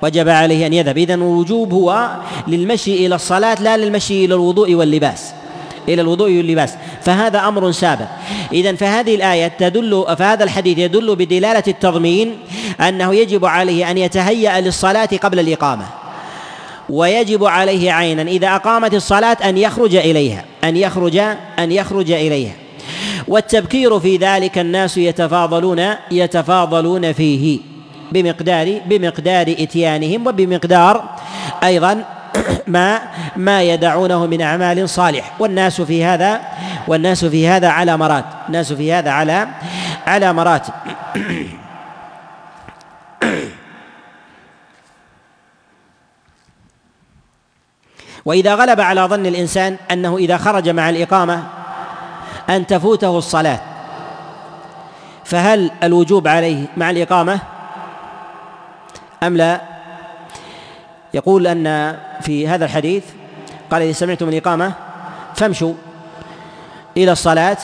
وجب عليه أن يذهب. إذن الوجوب هو للمشي إلى الصلاة لا للمشي إلى الوضوء واللباس. إلى الوضوء واللباس. فهذا أمر سابق. إذا فهذه الآية تدل فهذا الحديث يدل بدلالة التضمين أنه يجب عليه أن يتهيأ للصلاة قبل الإقامة ويجب عليه عينا إذا أقامت الصلاة أن يخرج إليها أن يخرج أن يخرج إليها. والتبكير في ذلك الناس يتفاضلون يتفاضلون فيه بمقدار بمقدار إتيانهم وبمقدار أيضا ما ما يدعونه من أعمال صالح. والناس في هذا والناس في هذا على مراتب. الناس في هذا على على مراتب. وإذا غلب على ظن الإنسان أنه إذا خرج مع الإقامة أن تفوته الصلاة. فهل الوجوب عليه مع الإقامة أم لا؟ يقول أن في هذا الحديث قال إذا سمعتم الإقامة فامشوا إلى الصلاة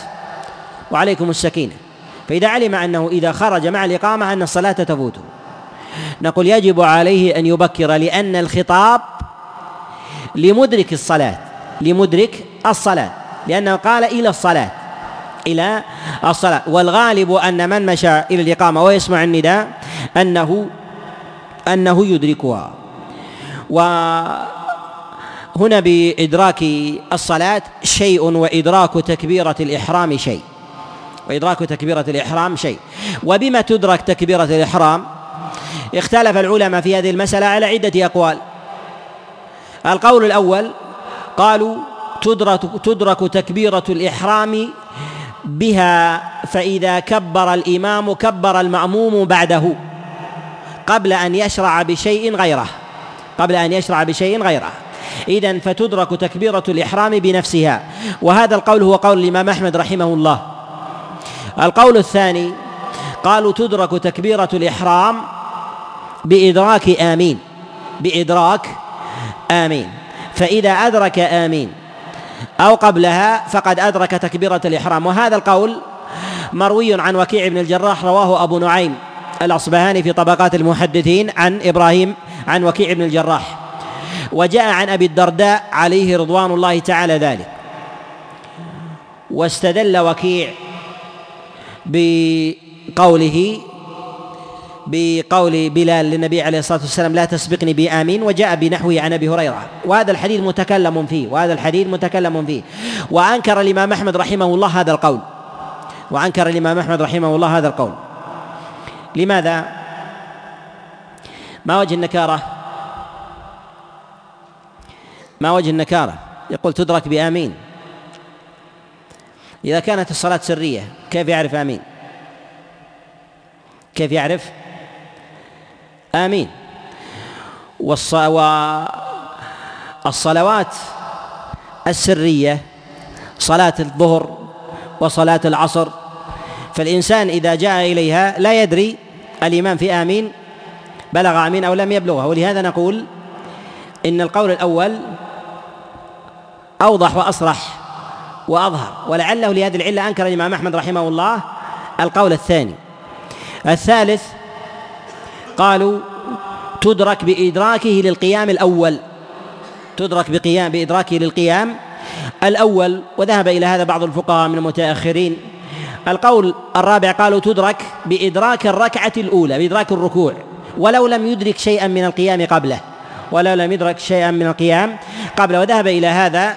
وعليكم السكينة. فإذا علم أنه إذا خرج مع الإقامة أن الصلاة تفوته نقول يجب عليه أن يبكر لأن الخطاب لمدرك الصلاة لمدرك الصلاة لأنه قال إلى الصلاة إلى الصلاة. والغالب أن من مشى إلى الإقامة ويسمع النداء أنه أنه يدركها. وهنا بإدراك الصلاة شيء وإدراك تكبيرة الإحرام شيء. وإدراك تكبيرة الإحرام شيء. وبما تدرك تكبيرة الإحرام؟ اختلف العلماء في هذه المسألة على عدة أقوال. القول الأول قالوا تدرك تدرك تكبيرة الإحرام بها فإذا كبر الإمام كبر المأموم بعده قبل أن يشرع بشيء غيره. قبل أن يشرع بشيء غيره. إذا فتدرك تكبيرة الإحرام بنفسها. وهذا القول هو قول الإمام أحمد رحمه الله. القول الثاني قالوا تدرك تكبيرة الإحرام بإدراك آمين. بإدراك آمين. فإذا أدرك آمين أو قبلها فقد أدرك تكبيرة الإحرام. وهذا القول مروي عن وكيع بن الجراح رواه أبو نعيم الأصبهاني في طبقات المحدثين عن إبراهيم عن وكيع بن الجراح وجاء عن أبي الدرداء عليه رضوان الله تعالى ذلك. واستدل وكيع بقوله بقول بلال للنبي عليه الصلاة والسلام لا تسبقني بآمين. وجاء بنحوه عن أبي هريرة. وهذا الحديث متكلم فيه وهذا الحديث متكلم فيه. وأنكر الإمام أحمد رحمه الله هذا القول. وأنكر الإمام أحمد رحمه الله هذا القول. لماذا؟ ما وجه النكارة؟ ما وجه النكارة؟ يقول تدرك بآمين. إذا كانت الصلاة سرية كيف يعرف آمين؟ كيف يعرف؟ آمين. والصلوات السرية صلاة الظهر وصلاة العصر فالإنسان إذا جاء إليها لا يدري الإمام في آمين بلغ آمين أو لم يبلغها ولهذا نقول إن القول الأول أوضح وأصرح وأظهر. ولعله لهذه العلة أنكر الإمام أحمد رحمه الله القول الثاني. الثالث قالوا تدرك بإدراكه للقيام الأول. تدرك بقيام بإدراكه للقيام الأول. وذهب إلى هذا بعض الفقهاء من المتأخرين. القول الرابع قالوا تدرك بإدراك الركعة الأولى بإدراك الركوع. ولو لم يدرك شيئا من القيام قبله. ولو لم يدرك شيئا من القيام قبله. وذهب إلى هذا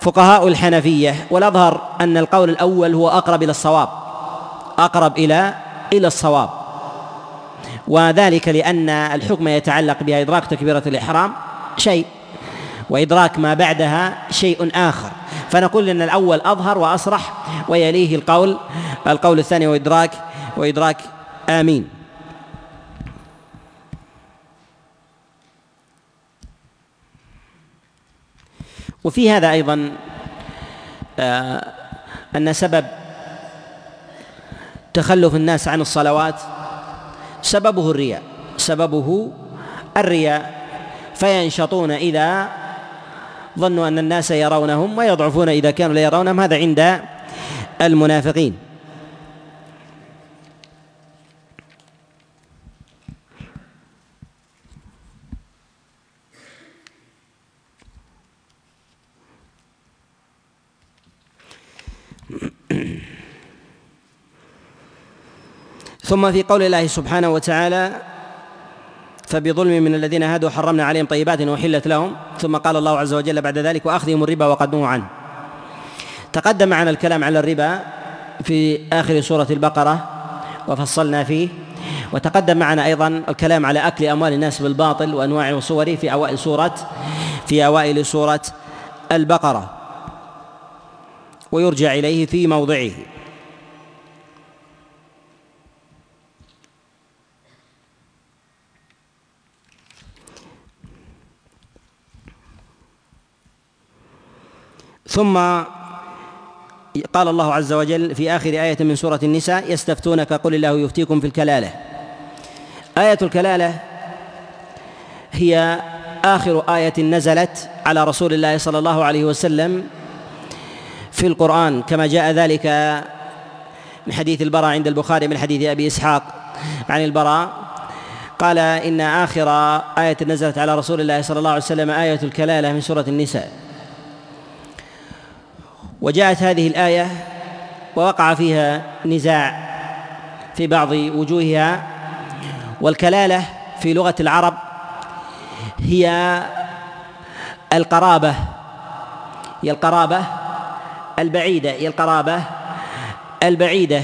فقهاء الحنفية والأظهر أن القول الأول هو أقرب إلى الصواب. أقرب إلى إلى الصواب. وذلك لأن الحكم يتعلق بها إدراك تكبيرة الإحرام شيء وإدراك ما بعدها شيء آخر. فنقول أن الأول أظهر وأصرح ويليه القول القول الثاني وإدراك وإدراك آمين. وفي هذا أيضا آه، أن سبب تخلف الناس عن الصلوات سببه الرياء سببه الرياء فينشطون إذا ظنوا أن الناس يرونهم ويضعفون إذا كانوا لا يرونهم هذا عند المنافقين. ثم في قول الله سبحانه وتعالى فبظلم من الذين هادوا حرمنا عليهم طيبات وحلت لهم. ثم قال الله عز وجل بعد ذلك وأخذهم الربا وقد نهوا عنه. تقدم معنا الكلام على الربا في آخر سورة البقرة وفصلنا فيه. وتقدم معنا أيضا الكلام على أكل أموال الناس بالباطل وانواعه وصوره في أوائل سورة في أوائل سورة البقرة. ويرجع إليه في موضعه. ثم قال الله عز وجل في آخر آية من سورة النساء يستفتونك قل الله يفتيكم في الكلالة. آية الكلالة هي آخر آية نزلت على رسول الله صلى الله عليه وسلم في القرآن كما جاء ذلك من حديث البراء عند البخاري من حديث أبي إسحاق عن البراء. قال إن آخر آية نزلت على رسول الله صلى الله عليه وسلم آية الكلالة من سورة النساء. وجاءت هذه الآية ووقع فيها نزاع في بعض وجوهها والكلالة في لغة العرب هي القرابة هي القرابة البعيدة هي القرابة البعيدة.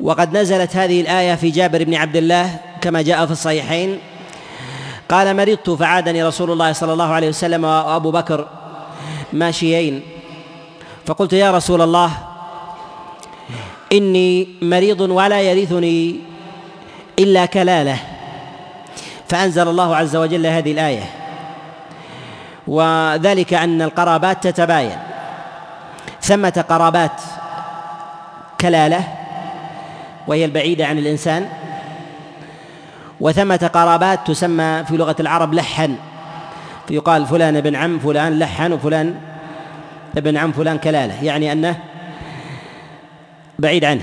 وقد نزلت هذه الآية في جابر بن عبد الله كما جاء في الصحيحين. قال مرضت فعادني رسول الله صلى الله عليه وسلم وأبو بكر ماشيين. فقلت يا رسول الله إني مريض ولا يرثني إلا كلالة. فأنزل الله عز وجل هذه الآية. وذلك أن القرابات تتباين. ثمة قرابات كلالة وهي البعيدة عن الإنسان. وثمة قرابات تسمى في لغة العرب لحا فيقال فلان ابن عم فلان لحن وفلان ابن عم فلان كلالة. يعني أنه بعيد عنه.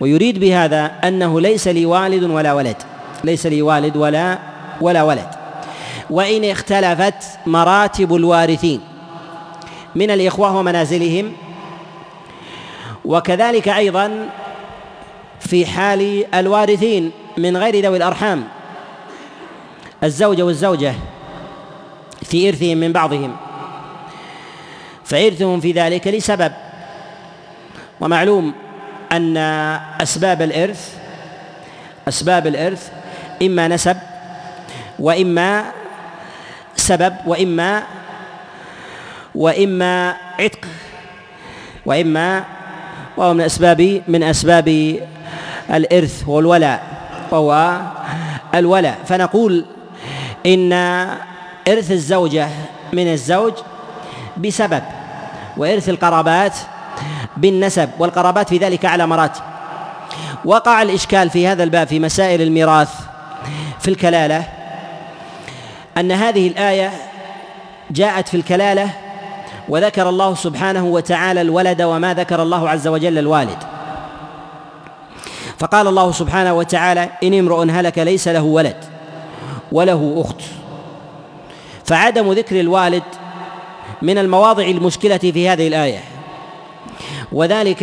ويريد بهذا أنه ليس لي والد ولا ولد. ليس لي والد ولا ولا ولد. وإن اختلفت مراتب الوارثين من الإخوة ومنازلهم. وكذلك أيضا في حال الوارثين من غير ذوي الأرحام. الزوجة والزوجة في إرثهم من بعضهم. فإرثهم في ذلك لسبب. ومعلوم أن أسباب الإرث أسباب الإرث إما نسب وإما سبب وإما وإما عتق وإما وهو من أسباب من أسباب الإرث والولاء وهو الولاء. فنقول إن إرث الزوجة من الزوج بسبب وإرث القرابات بالنسب والقرابات في ذلك على مراتب. وقع الإشكال في هذا الباب في مسائل الميراث في الكلالة أن هذه الآية جاءت في الكلالة وذكر الله سبحانه وتعالى الولد وما ذكر الله عز وجل الوالد. فقال الله سبحانه وتعالى إن امرؤ هلك ليس له ولد وله أخت. فعدم ذكر الوالد من المواضع المشكلة في هذه الآية. وذلك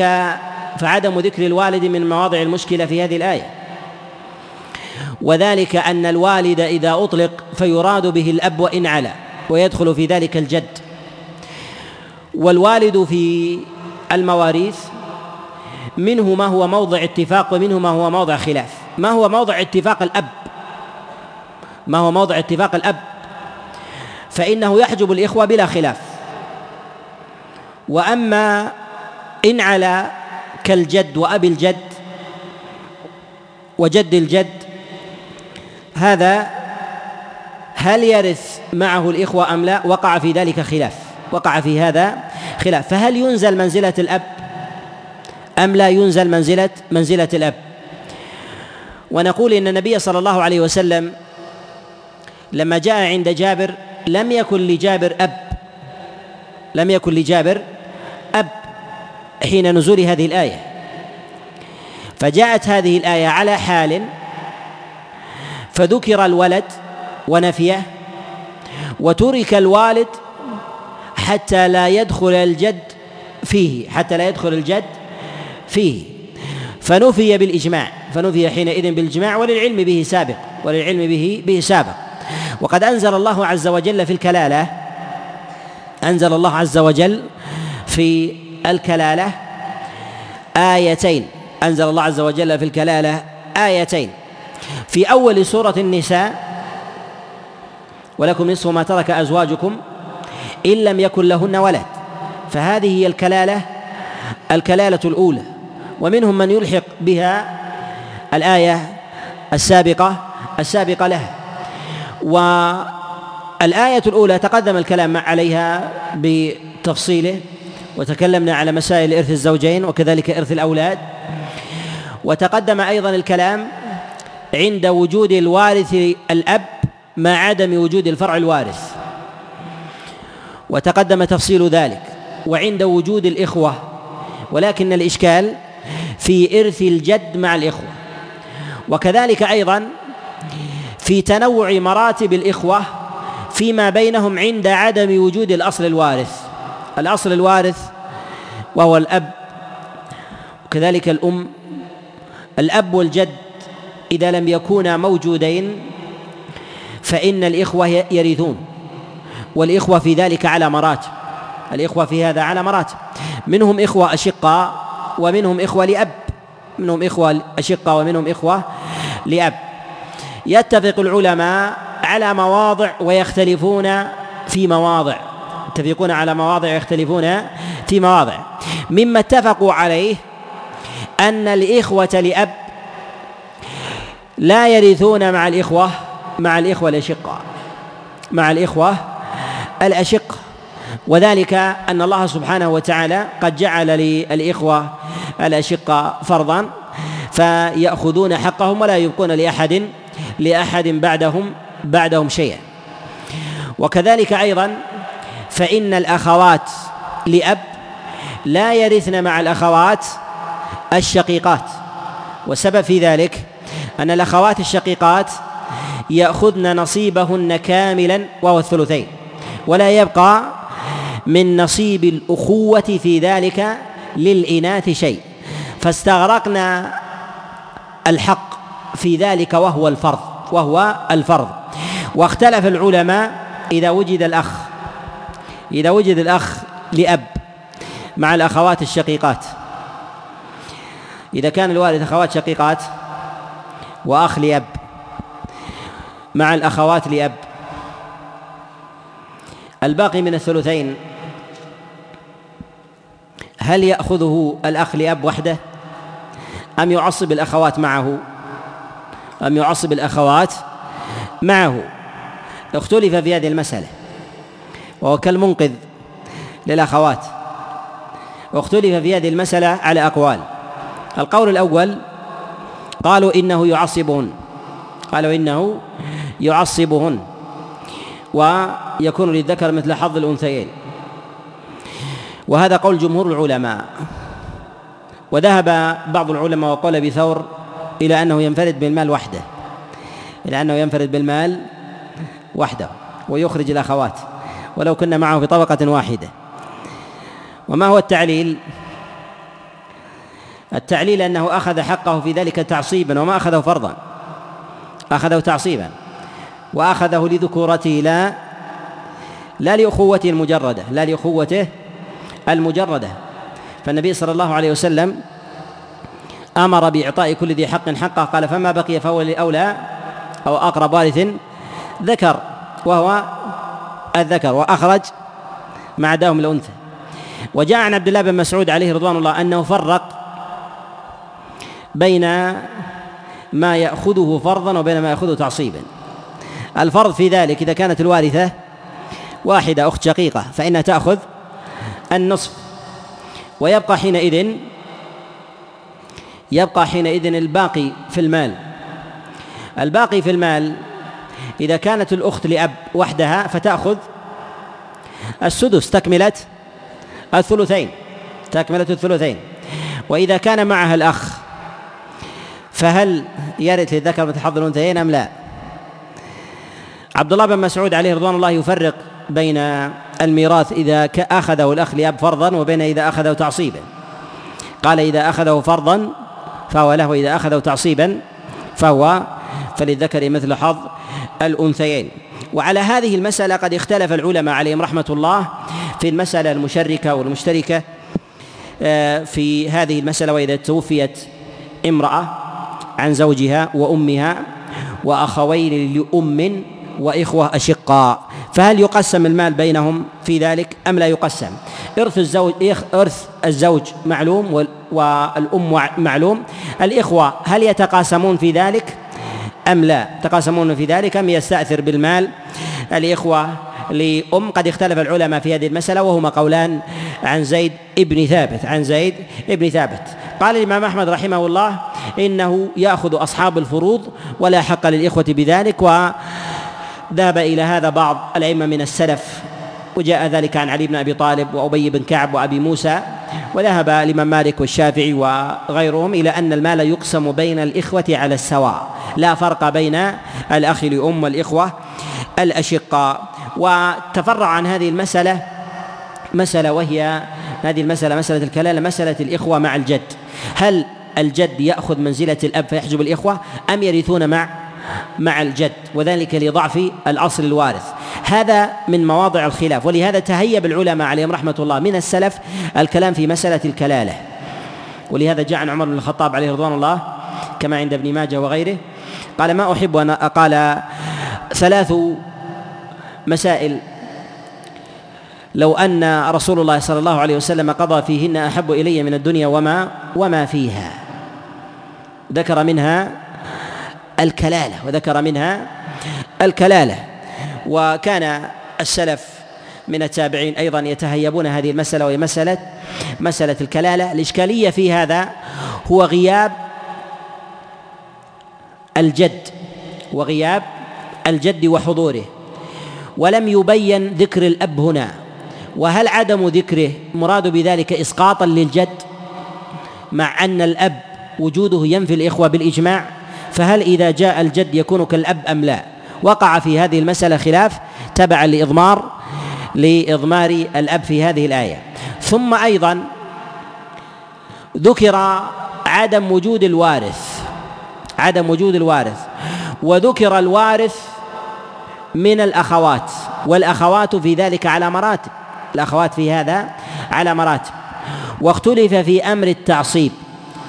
فعدم ذكر الوالد من مواضع المشكلة في هذه الآية. وذلك أن الوالد إذا أطلق فيراد به الأب وإن علا ويدخل في ذلك الجد. والوالد في المواريث منه ما هو موضع اتفاق ومنه ما هو موضع خلاف. ما هو موضع اتفاق الأب؟ ما هو موضع اتفاق الأب؟ فإنه يحجب الإخوة بلا خلاف. وأما إن على كالجد وأبي الجد وجد الجد هذا هل يرث معه الإخوة أم لا؟ وقع في ذلك خلاف. وقع في هذا خلاف. فهل ينزل منزلة الأب أم لا ينزل منزلة منزلة الأب؟ ونقول إن النبي صلى الله عليه وسلم لما جاء عند جابر لم يكن لجابر أب. لم يكن لجابر أب حين نزول هذه الآية. فجاءت هذه الآية على حال فذكر الولد ونفيه وترك الوالد حتى لا يدخل الجد فيه حتى لا يدخل الجد فيه. فنفي بالإجماع فنفي حينئذ بالإجماع وللعلم به سابق وللعلم به به سابق. وقد أنزل الله عز وجل في الكلالة أنزل الله عز وجل في الكلالة آيتين. أنزل الله عز وجل في الكلالة آيتين. في أول سورة النساء ولكم نصف ما ترك أزواجكم إن لم يكن لهن ولد. فهذه هي الكلالة الكلالة الأولى. ومنهم من يلحق بها الآية السابقة السابقة لها. والآية الأولى تقدم الكلام عليها بتفصيله وتكلمنا على مسائل إرث الزوجين وكذلك إرث الأولاد. وتقدم أيضا الكلام عند وجود الوارث الأب مع عدم وجود الفرع الوارث. وتقدم تفصيل ذلك وعند وجود الإخوة ولكن الإشكال في إرث الجد مع الإخوة. وكذلك أيضا في تنوع مراتب الإخوة فيما بينهم عند عدم وجود الأصل الوارث. الأصل الوارث وهو الأب وكذلك الأم. الأب والجد إذا لم يكونا موجودين فإن الإخوة يرثون والإخوة في ذلك على مراتب. الإخوة في هذا على مراتب. منهم إخوة أشقاء ومنهم إخوة لأب. منهم إخوة أشقاء ومنهم إخوة لأب. يتفق العلماء على مواضع ويختلفون في مواضع. يتفقون على مواضع ويختلفون في مواضع. مما اتفقوا عليه أن الإخوة لأب لا يرثون مع الإخوة مع الإخوة الأشقاء مع الإخوة الأشقة وذلك أن الله سبحانه وتعالى قد جعل للإخوة الأشقة فرضا فيأخذون حقهم ولا يبقون لأحد لأحد بعدهم بعدهم شيئا. وكذلك أيضا فإن الأخوات لأب لا يرثن مع الأخوات الشقيقات. والسبب في ذلك أن الأخوات الشقيقات يأخذن نصيبهن كاملا وهو الثلثين ولا يبقى من نصيب الأخوة في ذلك للإناث شيء. فاستغرقنا الحق في ذلك وهو الفرض وهو الفرض. واختلف العلماء إذا وجد الأخ إذا وجد الأخ لأب مع الأخوات الشقيقات. إذا كان الوالد أخوات شقيقات وأخ لأب مع الأخوات لأب. الباقي من الثلثين هل يأخذه الأخ لأب وحده أم يعصب الأخوات معه؟ أم يعصب الأخوات معه. اختلف في هذه المسألة وهو كالمنقذ للأخوات. واختلف في هذه المسألة على أقوال. القول الأول قالوا إنه يعصبهن. قالوا إنه يعصبهن ويكون للذكر مثل حظ الأنثيين. وهذا قول جمهور العلماء. وذهب بعض العلماء وقال بثور إلى أنه ينفرد بالمال وحده. إلى أنه ينفرد بالمال وحده ويخرج الأخوات ولو كنا معه في طبقة واحدة. وما هو التعليل؟ التعليل أنه أخذ حقه في ذلك تعصيبا وما أخذه فرضا. أخذه تعصيبا. وأخذه لذكورته لا لا لأخوته المجردة لا لأخوته المجردة. فالنبي صلى الله عليه وسلم أمر بإعطاء كل ذي حق حقه. قال فما بقي فهو لأولى أو أقرب وارث ذكر وهو الذكر وأخرج مع داهم الأنثى. وجاء عن عبد الله بن مسعود عليه رضوان الله أنه فرق بين ما يأخذه فرضا وبين ما يأخذه تعصيبا. الفرض في ذلك إذا كانت الوارثة واحدة أخت شقيقة فإنها تأخذ النصف. ويبقى حينئذ يبقى حينئذ الباقي في المال. الباقي في المال إذا كانت الأخت لأب وحدها فتأخذ السدس تكملة الثلثين تكملة الثلثين. وإذا كان معها الأخ فهل يرث للذكر مثل حظ الأنثيين أم لا؟ عبد الله بن مسعود عليه رضوان الله يفرق بين الميراث إذا أخذه الأخ لأب فرضا وبين إذا أخذه تعصيبا. قال إذا أخذه فرضا فهو له وإذا أخذه تعصيبا فهو فللذكر مثل حظ الأنثيين. وعلى هذه المسألة قد اختلف العلماء عليهم رحمة الله في المسألة المشركة والمشتركة آه، في هذه المسألة وإذا توفيت امرأة عن زوجها وأمها وأخوين لأم وإخوة أشقاء. فهل يقسم المال بينهم في ذلك أم لا يقسم؟ إرث الزوج إرث الزوج معلوم والأم معلوم. الإخوة هل يتقاسمون في ذلك أم لا؟ تقاسمون في ذلك أم يستأثر بالمال؟ الإخوة لأم قد اختلف العلماء في هذه المسألة وهما قولان عن زيد ابن ثابت عن زيد ابن ثابت. قال الإمام أحمد رحمه الله إنه يأخذ أصحاب الفروض ولا حق للإخوة بذلك وذهب إلى هذا بعض الأئمة من السلف وجاء ذلك عن علي بن أبي طالب وأبي بن كعب وأبي موسى وذهب الإمام مالك والشافعي وغيرهم إلى أن المال يقسم بين الإخوة على السواء. لا فرق بين الأخ لأم والإخوة الاشقاء وتفرع عن هذه المسألة مسألة وهي هذه المسألة مسألة الكلالة مسألة الإخوة مع الجد. هل الجد يأخذ منزلة الأب فيحجب الإخوة أم يرثون مع مع الجد وذلك لضعف الأصل الوارث. هذا من مواضع الخلاف ولهذا تهيب العلماء عليهم رحمة الله من السلف الكلام في مسألة الكلالة. ولهذا جاء عن عمر بن الخطاب عليه رضوان الله كما عند ابن ماجه وغيره قال ما أحب أن قال ثلاث مسائل لو أن رسول الله صلى الله عليه وسلم قضى فيهن أحب إلي من الدنيا وما وما فيها. ذكر منها الكلالة وذكر منها الكلالة. وكان السلف من التابعين أيضا يتهيبون هذه المسألة وهي مسألة مسألة الكلالة. الإشكالية في هذا هو غياب الجد وغياب الجد وحضوره. ولم يبين ذكر الأب هنا. وهل عدم ذكره مراد بذلك اسقاطا للجد؟ مع أن الأب وجوده ينفي الإخوة بالإجماع. فهل إذا جاء الجد يكون كالأب أم لا؟ وقع في هذه المسألة خلاف تبعا لإضمار لإضمار الأب في هذه الآية. ثم أيضا ذكر عدم وجود الوارث عدم وجود الوارث. وذكر الوارث من الأخوات والأخوات في ذلك على مراتب. الأخوات في هذا على مراتب. واختلف في أمر التعصيب.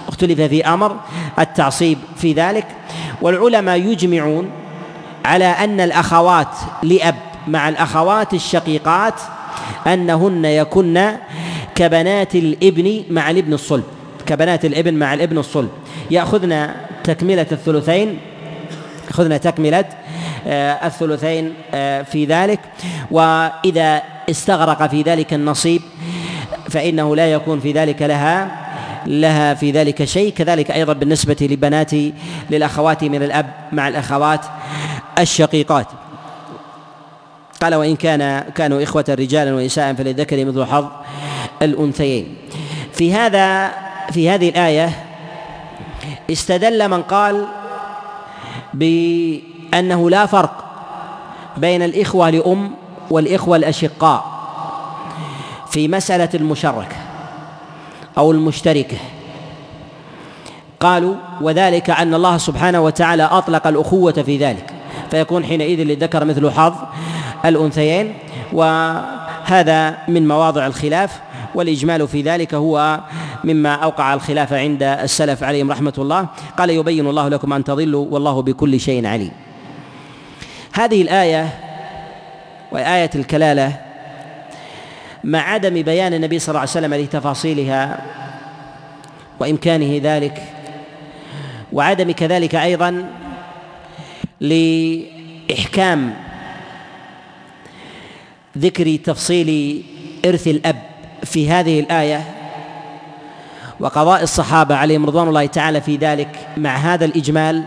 اختلف في أمر التعصيب في ذلك. والعلماء يجمعون على أن الأخوات لأب مع الأخوات الشقيقات أنهن يكن كبنات الإبن مع الإبن الصلب كبنات الإبن مع الإبن الصلب. يأخذن تكملة الثلثين يأخذن تكملة آه، الثلثين آه، في ذلك. وإذا استغرق في ذلك النصيب فإنه لا يكون في ذلك لها لها في ذلك شيء كذلك أيضا بالنسبة لبنات للأخوات من الأب مع الأخوات الشقيقات. قال وإن كان كانوا إخوة رجالا ونساء فللذكر مثل حظ الأنثيين. في هذا في هذه الآية استدل من قال بأنه لا فرق بين الإخوة لأم والإخوة الأشقاء في مسألة المشركة أو المشتركة. قالوا وذلك أن الله سبحانه وتعالى أطلق الأخوة في ذلك. فيكون حينئذ للذكر مثل حظ الأنثيين وهذا من مواضع الخلاف والإجمال في ذلك هو مما أوقع الخلاف عند السلف عليهم رحمة الله. قال يبين الله لكم أن تضلوا والله بكل شيء عليم. هذه الآية وآية الكلالة مع عدم بيان النبي صلى الله عليه وسلم لتفاصيلها وإمكانه ذلك وعدم كذلك أيضا لإحكام ذكر تفصيل إرث الأب في هذه الآية وقضاء الصحابة عليهم رضوان الله تعالى في ذلك مع هذا الإجمال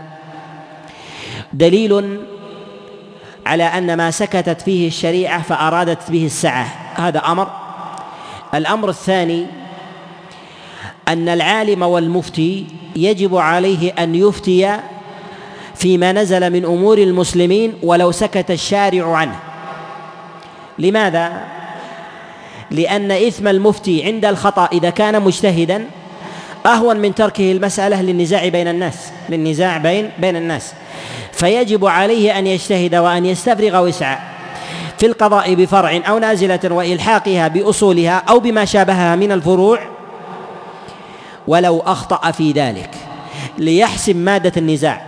دليل على أن ما سكتت فيه الشريعة فأرادت به السعة. هذا أمر. الأمر الثاني أن العالم والمفتي يجب عليه أن يفتي فيما نزل من أمور المسلمين ولو سكت الشارع عنه. لماذا؟ لأن إثم المفتي عند الخطأ إذا كان مجتهدا أهون من تركه المسألة للنزاع بين الناس للنزاع بين بين الناس. فيجب عليه أن يجتهد وأن يستفرغ وسعه. في القضاء بفرع أو نازلة وإلحاقها بأصولها أو بما شابهها من الفروع ولو أخطأ في ذلك. ليحسم مادة النزاع.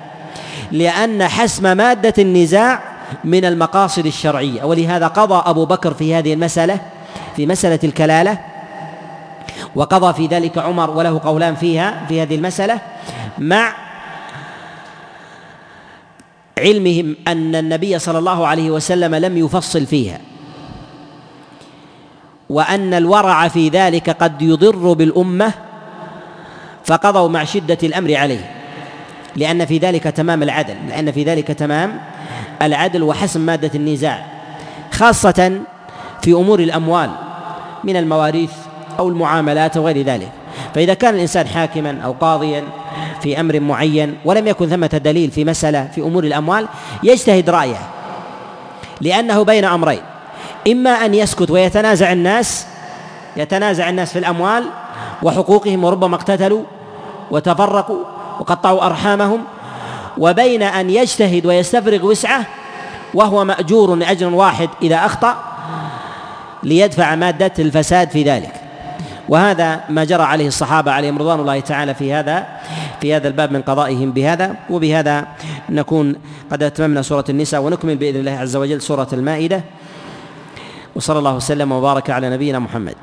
لأن حسم مادة النزاع من المقاصد الشرعية. ولهذا قضى أبو بكر في هذه المسألة في مسألة الكلالة وقضى في ذلك عمر وله قولان فيها في هذه المسألة مع علمهم أن النبي صلى الله عليه وسلم لم يفصل فيها. وأن الورع في ذلك قد يضر بالأمة فقضوا مع شدة الأمر عليه. لأن في ذلك تمام العدل لأن في ذلك تمام العدل وحسم مادة النزاع خاصة في أمور الأموال من المواريث أو المعاملات وغير ذلك. فإذا كان الإنسان حاكما أو قاضيا في أمر معين ولم يكن ثمة دليل في مسألة في أمور الأموال يجتهد رأيه لأنه بين أمرين. إما أن يسكت ويتنازع الناس يتنازع الناس في الأموال وحقوقهم وربما اقتتلوا وتفرقوا وقطعوا أرحامهم وبين أن يجتهد ويستفرغ وسعه وهو مأجور لأجر واحد إذا أخطأ ليدفع مادة الفساد في ذلك. وهذا ما جرى عليه الصحابة عليهم رضوان الله تعالى في هذا في هذا الباب من قضائهم بهذا وبهذا نكون قد أتممنا سورة النساء ونكمل بإذن الله عز وجل سورة المائدة. وصلى الله وسلم وبارك على نبينا محمد.